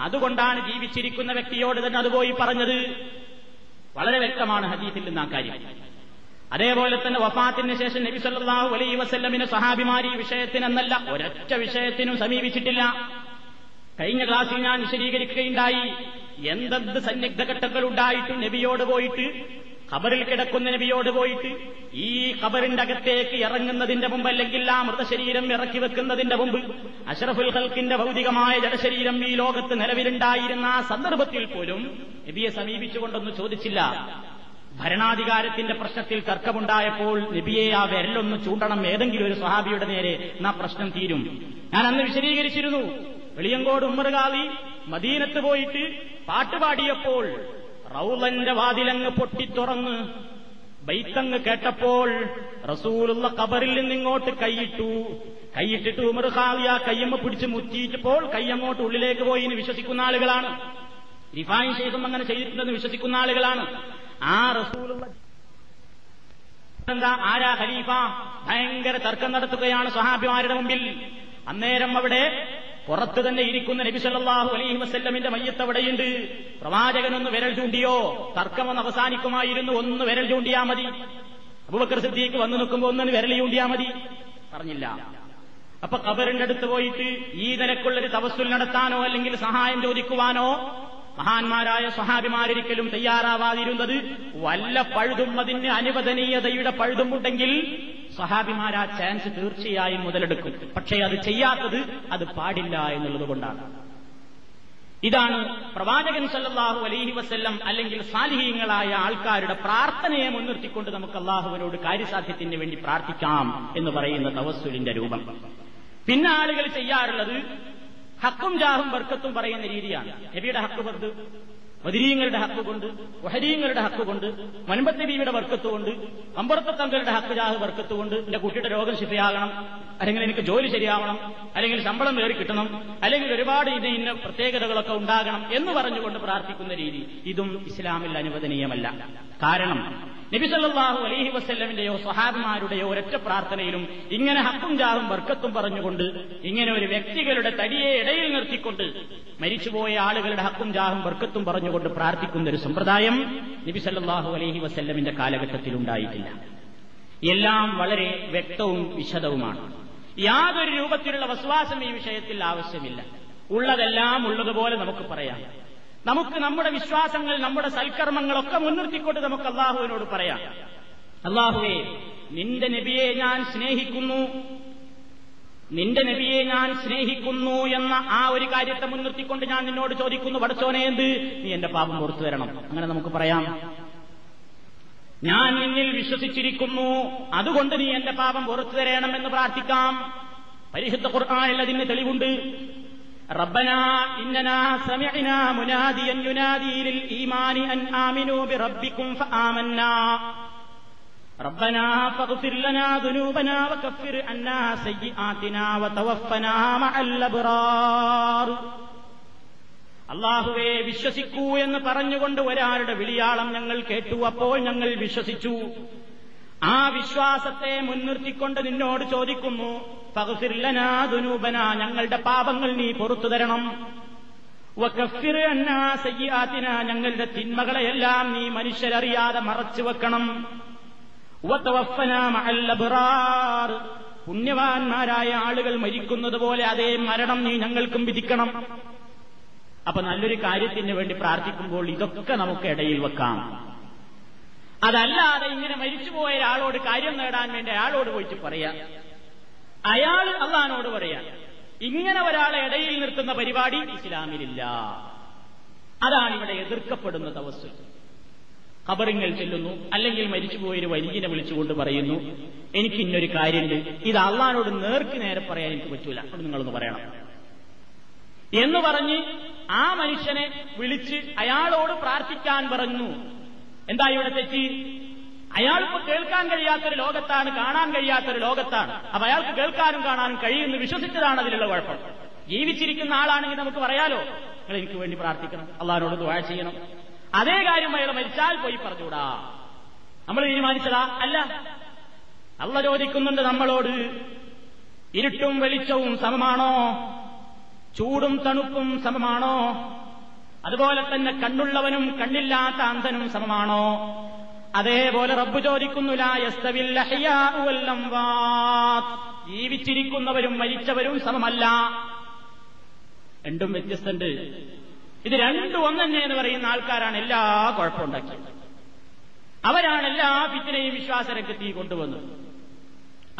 അതുകൊണ്ടാണ് ജീവിച്ചിരിക്കുന്ന വ്യക്തിയോട് തന്നെ അതുപോയി പറഞ്ഞത്. വളരെ വ്യക്തമാണ് ഹദീസിൽ നിന്ന് ആ കാര്യം. അതേപോലെ തന്നെ വഫാത്തിന് ശേഷം നബി സല്ലല്ലാഹു അലൈഹി വസല്ലമിന് സഹാബിമാരി വിഷയത്തിനെന്നല്ല ഒരൊറ്റ വിഷയത്തിനും സമീപിച്ചിട്ടില്ല. കഴിഞ്ഞ ക്ലാസ്സിൽ ഞാൻ വിശദീകരിക്കുകയുണ്ടായി. എന്തെന്ത് സന്നിഗ്ധ ഘട്ടങ്ങൾ ഉണ്ടായിട്ടും നബിയോട് പോയിട്ട് ഖബറിൽ കിടക്കുന്ന നബിയോട് പോയിട്ട് ഈ ഖബറിന്റെ അകത്തേക്ക് ഇറങ്ങുന്നതിന്റെ മുമ്പ് അല്ലെങ്കിൽ ആ മൃതശരീരം ഇറക്കി വെക്കുന്നതിന്റെ മുമ്പ് അഷറഫുൽ ഖൽക്കിന്റെ ഭൗതികമായ ജഡശരീരം ഈ ലോകത്ത് നിലവിലുണ്ടായിരുന്ന ആ സന്ദർഭത്തിൽ പോലും നബിയെ സമീപിച്ചുകൊണ്ടൊന്നും ചോദിച്ചില്ല. ഭരണാധികാരത്തിന്റെ പ്രശ്നത്തിൽ തർക്കമുണ്ടായപ്പോൾ നബിയെ ആ വിരലൊന്ന് ചൂണ്ടണം ഏതെങ്കിലും ഒരു സ്വഹാബിയുടെ നേരെ എന്നാ പ്രശ്നം തീരും. ഞാൻ അന്ന് വിശദീകരിച്ചിരുന്നു. വെളിയങ്കോട് ഉമ്മറുകാളി മദീനത്ത് പോയിട്ട് പാട്ടുപാടിയപ്പോൾ റൗലന്റെ വാതിലങ്ങ് പൊട്ടിത്തുറന്ന് ബൈത്തങ്ങ് കേട്ടപ്പോൾ റസൂലുള്ള കബറിൽ നിന്ന് ഇങ്ങോട്ട് കൈയിട്ടു. കൈയിട്ടിട്ട് ഉമർ ഖാലിയ കയ്യമ്മ പിടിച്ച് മുറ്റിയിട്ടപ്പോൾ കയ്യങ്ങോട്ട് ഉള്ളിലേക്ക് പോയി എന്ന് വിശ്വസിക്കുന്ന ആളുകളാണ്. റിഫായി ശേഷം അങ്ങനെ ചെയ്തിട്ടുണ്ടെന്ന് വിശ്വസിക്കുന്ന ആളുകളാണ്. ആ റസൂലുള്ള എന്താ? ആരാ ഖലീഫ? ഭയങ്കര തർക്കം നടത്തുകയാണ് സ്വഹാബിമാരുടെ മുമ്പിൽ. അന്നേരം അവിടെ പുറത്ത് തന്നെ ഇരിക്കുന്ന നബി സല്ലല്ലാഹു അലൈഹി വസ്ല്ലമിന്റെ മയ്യത്ത് അവിടെയുണ്ട് പ്രവാചകനൊന്ന് വിരൽ ചൂണ്ടിയോ? തർക്കമൊന്ന് അവസാനിക്കുമായിരുന്നു. ഒന്ന് വിരൽ ചൂണ്ടിയാ മതി. അബൂബക്കർ സിദ്ദീഖ് വന്നു നിൽക്കുമ്പോൾ ഒന്ന് വിരൽ ചൂണ്ടിയാ മതി. പറഞ്ഞില്ല. അപ്പൊ കബറിന്റെ അടുത്ത് പോയിട്ട് ഈ നിലക്കുള്ളൊരു തവസ്സുൽ നടത്താനോ അല്ലെങ്കിൽ സഹായം ചോദിക്കുവാനോ മഹാന്മാരായ സ്വഹാബിമാരൊരിക്കലും തയ്യാറാവാതിരുന്നത് വല്ല പഴുതും അതിന് അനുവദനീയതയുടെ പഴുതുമുണ്ടെങ്കിൽ സ്വഹാബിമാർ ആ ചാൻസ് തീർച്ചയായും മുതലെടുക്കും. പക്ഷേ അത് ചെയ്യാത്തത് അത് പാടില്ല എന്നുള്ളതുകൊണ്ടാണ് ഇതാണ് പ്രവാചകൻ സല്ലാഹു അലൈഹി വസ്ല്ലം അല്ലെങ്കിൽ സാലിഹീങ്ങളായ ആൾക്കാരുടെ പ്രാർത്ഥനയെ മുൻനിർത്തിക്കൊണ്ട് നമുക്ക് അള്ളാഹുവിനോട് കാര്യസാധ്യത്തിന് വേണ്ടി പ്രാർത്ഥിക്കാം എന്ന് പറയുന്ന തവസ്സുലിന്റെ രൂപം. പിന്നെ ആളുകൾ ചെയ്യാറുള്ളത് ഹക്കും ജാഹും ബർക്കത്തും പറയുന്ന രീതിയാണ്. നബിയുടെ ഹക്ക് ബർദ് മദിരീങ്ങളുടെ ഹക്ക് കൊണ്ട് വഹരീങ്ങളുടെ ഹക്ക് കൊണ്ട് മൻബത്ത് ബീവിയുടെ വർക്കത്ത് കൊണ്ട് അമ്പർത്ത തങ്കളുടെ ഹക്ക് ജാഹ് വർക്കത്ത് കൊണ്ട് എന്റെ കുട്ടിയുടെ രോഗം ശിഫയാകണം അല്ലെങ്കിൽ എനിക്ക് ജോലി ശരിയാവണം അല്ലെങ്കിൽ ശമ്പളം കയറി കിട്ടണം അല്ലെങ്കിൽ ഒരുപാട് ഇന്ന ഇന്ന പ്രത്യേകതകളൊക്കെ ഉണ്ടാകണം എന്ന് പറഞ്ഞുകൊണ്ട് പ്രാർത്ഥിക്കുന്ന രീതി. ഇതും ഇസ്ലാമിൽ അനുവദനീയമല്ല. കാരണം നബിസല്ലാഹു അലഹി വസ്ല്ലമിന്റെയോ സ്വഹാബിമാരുടെയോ ഒരൊറ്റ പ്രാർത്ഥനയിലും ഇങ്ങനെ ഹക്കും ജാഹും വർക്കത്തും പറഞ്ഞുകൊണ്ട് ഇങ്ങനെ ഒരു വ്യക്തികളുടെ തടിയെ ഇടയിൽ നിർത്തിക്കൊണ്ട് മരിച്ചുപോയ ആളുകളുടെ ഹക്കും ജാഹും വർക്കത്തും പറഞ്ഞുകൊണ്ട് പ്രാർത്ഥിക്കുന്ന ഒരു സമ്പ്രദായം നബിസല്ലാഹു അലഹി വസ്ല്ലമിന്റെ കാലഘട്ടത്തിൽ ഉണ്ടായിട്ടില്ല. എല്ലാം വളരെ വ്യക്തവും വിശദവുമാണ്. യാതൊരു രൂപത്തിലുള്ള വസ്വാസം ഈ വിഷയത്തിൽ ആവശ്യമില്ല. ഉള്ളതെല്ലാം ഉള്ളതുപോലെ നമുക്ക് പറയാം. നമുക്ക് നമ്മുടെ വിശ്വാസങ്ങൾ നമ്മുടെ സൽക്കർമ്മങ്ങളൊക്കെ മുൻനിർത്തിക്കൊണ്ട് നമുക്ക് അള്ളാഹുവിനോട് പറയാം. അള്ളാഹുവേ നിന്റെ നബിയെ ഞാൻ സ്നേഹിക്കുന്നു. നിന്റെ നബിയെ ഞാൻ സ്നേഹിക്കുന്നു എന്ന ആ ഒരു കാര്യത്തെ മുൻനിർത്തിക്കൊണ്ട് ഞാൻ നിന്നോട് ചോദിക്കുന്നു. പടച്ചോനെ എന്ത്? നീ എന്റെ പാപം പുറത്തു തരണം അങ്ങനെ നമുക്ക് പറയാം. ഞാൻ നിന്നിൽ വിശ്വസിച്ചിരിക്കുന്നു. അതുകൊണ്ട് നീ എന്റെ പാപം പുറത്തു എന്ന് പ്രാർത്ഥിക്കാം. പരിശുദ്ധ ഖുർആാനിൽ അതിന് തെളിവുണ്ട്. ربنا إننا سمعنا مناديا ينادي للإيمان أن آمنوا بربكم فآمنا ربنا فاغفر لنا ذنوبنا وكفر عنا سيئاتنا وتوفنا مع الأبرار അള്ളാഹുവെ വിശ്വസിക്കൂ എന്ന് പറഞ്ഞുകൊണ്ട് ഒരാളുടെ വിളിയാളം ഞങ്ങൾ കേട്ടു അപ്പോൾ ഞങ്ങൾ വിശ്വസിച്ചു ആ വിശ്വാസത്തെ മുൻനിർത്തിക്കൊണ്ട് നിന്നോട് ചോദിക്കുന്നു ഫഹസിർലനാദുനൂബന ഞങ്ങളുടെ പാപങ്ങൾ നീ പുറത്തു തരണം. അന്നാ സയ്യാത്തിന ഞങ്ങളുടെ തിന്മകളെയെല്ലാം നീ മനുഷ്യരറിയാതെ മറച്ചു വെക്കണം. പുണ്യവാന്മാരായ ആളുകൾ മരിക്കുന്നത് പോലെ അതേ മരണം നീ ഞങ്ങൾക്കും വിധിക്കണം. അപ്പൊ നല്ലൊരു കാര്യത്തിന് വേണ്ടി പ്രാർത്ഥിക്കുമ്പോൾ ഇതൊക്കെ നമുക്ക് ഇടയിൽ വെക്കാം. അതല്ലാതെ ഇങ്ങനെ മരിച്ചുപോയ ഒരാളോട് കാര്യം നേടാൻ വേണ്ടി അയാളോട് പോയിട്ട് പറയാ. അയാൾ അള്ളഹാനോട് പറയാ ഇങ്ങനെ ഒരാളെ ഇടയിൽ നിർത്തുന്ന പരിപാടി ഇസ്ലാമിലില്ല. അതാണ് ഇവിടെ എതിർക്കപ്പെടുന്ന തവസ് ഖബറിങ്ങൾ ചെല്ലുന്നു അല്ലെങ്കിൽ മരിച്ചുപോയൊരു വലിയനെ വിളിച്ചുകൊണ്ട് പറയുന്നു എനിക്ക് ഇന്നൊരു കാര്യമുണ്ട്. ഇത് അള്ളഹാനോട് നേർക്ക് നേരെ പറയാൻ എനിക്ക് പറ്റൂല. അത് നിങ്ങളൊന്ന് പറയണം. എന്ന് പറഞ്ഞ് ആ മനുഷ്യനെ വിളിച്ച് അയാളോട് പ്രാർത്ഥിക്കാൻ പറഞ്ഞു. എന്താ ഇവിടെ തെറ്റ്? അയാൾക്ക് കേൾക്കാൻ കഴിയാത്തൊരു ലോകത്താണ് കാണാൻ കഴിയാത്തൊരു ലോകത്താണ്. അപ്പൊ അയാൾക്ക് കേൾക്കാനും കാണാനും കഴിയുമെന്ന് വിശ്വസിച്ചതാണ് അതിലുള്ള കുഴപ്പം. ജീവിച്ചിരിക്കുന്ന ആളാണെങ്കിൽ നമുക്ക് പറയാലോ? നിങ്ങൾ എനിക്ക് വേണ്ടി പ്രാർത്ഥിക്കണം. അള്ളഹാനോട് ദ്വാഴ ചെയ്യണം. അതേ കാര്യം അയാൾ മരിച്ചാൽ പോയി പറഞ്ഞുകൂടാ നമ്മൾ തീരുമാനിച്ചതാ? അല്ല. അള്ള ചോദിക്കുന്നുണ്ട് നമ്മളോട് ഇരുട്ടും വെളിച്ചവും സമമാണോ? ചൂടും തണുപ്പും സമമാണോ? അതുപോലെ തന്നെ കണ്ണുള്ളവനും കണ്ണില്ലാത്ത അന്ധനും സമമാണോ? അതേപോലെ റബ്ബ് ചോദിക്കുന്നു ജീവിച്ചിരിക്കുന്നവരും മരിച്ചവരും സമമല്ല. രണ്ടും വ്യത്യസ്തണ്ട്. ഇത് രണ്ടും ഒന്നെ എന്ന് പറയുന്ന ആൾക്കാരാണ് എല്ലാ കുഴപ്പമുണ്ടാക്കിയത്. അവരാണ് എല്ലാ ഫിത്തിനെയും തീ കൊണ്ടുവന്നത്.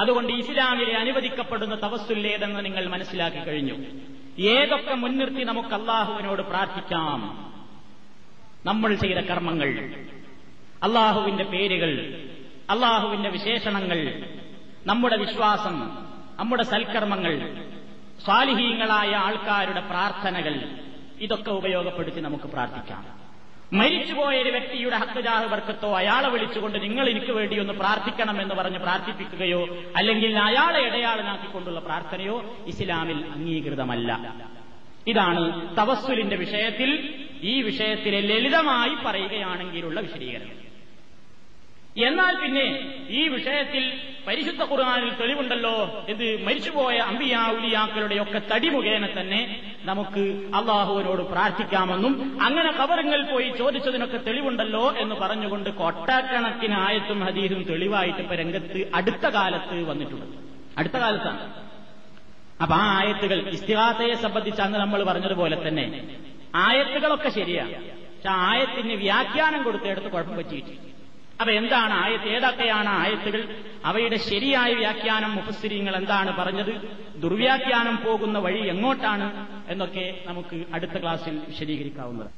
അതുകൊണ്ട് ഇസ്ലാമിലെ അനുവദിക്കപ്പെടുന്ന തപസ്സുല്ലേതെന്ന് നിങ്ങൾ മനസ്സിലാക്കി കഴിഞ്ഞു. ഏതൊക്കെ മുൻനിർത്തി നമുക്ക് അള്ളാഹുവിനോട് പ്രാർത്ഥിക്കാം? നമ്മൾ ചെയ്ത കർമ്മങ്ങൾ. അള്ളാഹുവിന്റെ പേരുകൾ അള്ളാഹുവിന്റെ വിശേഷണങ്ങൾ നമ്മുടെ വിശ്വാസം നമ്മുടെ സൽക്കർമ്മങ്ങൾ സ്വാലിഹീങ്ങളായ ആൾക്കാരുടെ പ്രാർത്ഥനകൾ ഇതൊക്കെ ഉപയോഗപ്പെടുത്തി നമുക്ക് പ്രാർത്ഥിക്കാം. മരിച്ചുപോയ ഒരു വ്യക്തിയുടെ ഹക്കുജാഹ് വർക്കത്തോ അയാളെ വിളിച്ചുകൊണ്ട് നിങ്ങൾ എനിക്ക് വേണ്ടി ഒന്ന് പ്രാർത്ഥിക്കണം എന്ന് പറഞ്ഞ് പ്രാർത്ഥിപ്പിക്കുകയോ അല്ലെങ്കിൽ അയാളെ ഇടയാളനാക്കിക്കൊണ്ടുള്ള പ്രാർത്ഥനയോ ഇസ്ലാമിൽ അംഗീകൃതമല്ല. ഇതാണ് തവസ്സുലിന്റെ വിഷയത്തിൽ ഈ വിഷയത്തിലെ ലളിതമായി പറയുകയാണെങ്കിലുള്ള വിശദീകരണം. എന്നാൽ പിന്നെ ഈ വിഷയത്തിൽ പരിശുദ്ധ ഖുർആാനിൽ തെളിവുണ്ടല്ലോ ഇത് മരിച്ചുപോയ അമ്പിയാ ഉലിയാക്കളുടെയൊക്കെ തടി മുഖേന തന്നെ നമുക്ക് അള്ളാഹുവിനോട് പ്രാർത്ഥിക്കാമെന്നും അങ്ങനെ കവറിങ്ങൾ പോയി ചോദിച്ചതിനൊക്കെ തെളിവുണ്ടല്ലോ എന്ന് പറഞ്ഞുകൊണ്ട് കൊട്ടക്കണക്കിന് ആയത്തും ഹദീസും തെളിവായിട്ട് ഇപ്പൊ രംഗത്ത് അടുത്ത കാലത്ത് വന്നിട്ടുണ്ട്. അടുത്ത കാലത്താണ്. അപ്പൊ ആ ആയത്തുകൾ ഇസ്തിഹാസയെ സംബന്ധിച്ച് അന്ന് നമ്മൾ പറഞ്ഞതുപോലെ തന്നെ ആയത്തുകളൊക്കെ ശരിയാണ്. പക്ഷെ ആയത്തിന് വ്യാഖ്യാനം കൊടുത്തെടുത്ത് കുഴപ്പം പറ്റിയിട്ടില്ല. അപ്പൊ എന്താണ് ആയത്ത്? ഏതൊക്കെയാണ് ആയത്തുകൾ? അവയുടെ ശരിയായ വ്യാഖ്യാനം മുഫസ്സിരിങ്ങൾ എന്താണ് പറഞ്ഞത്? ദുർവ്യാഖ്യാനം പോകുന്ന വഴി എങ്ങോട്ടാണ്? എന്നൊക്കെ നമുക്ക് അടുത്ത ക്ലാസ്സിൽ വിശദീകരിക്കാവുന്നത്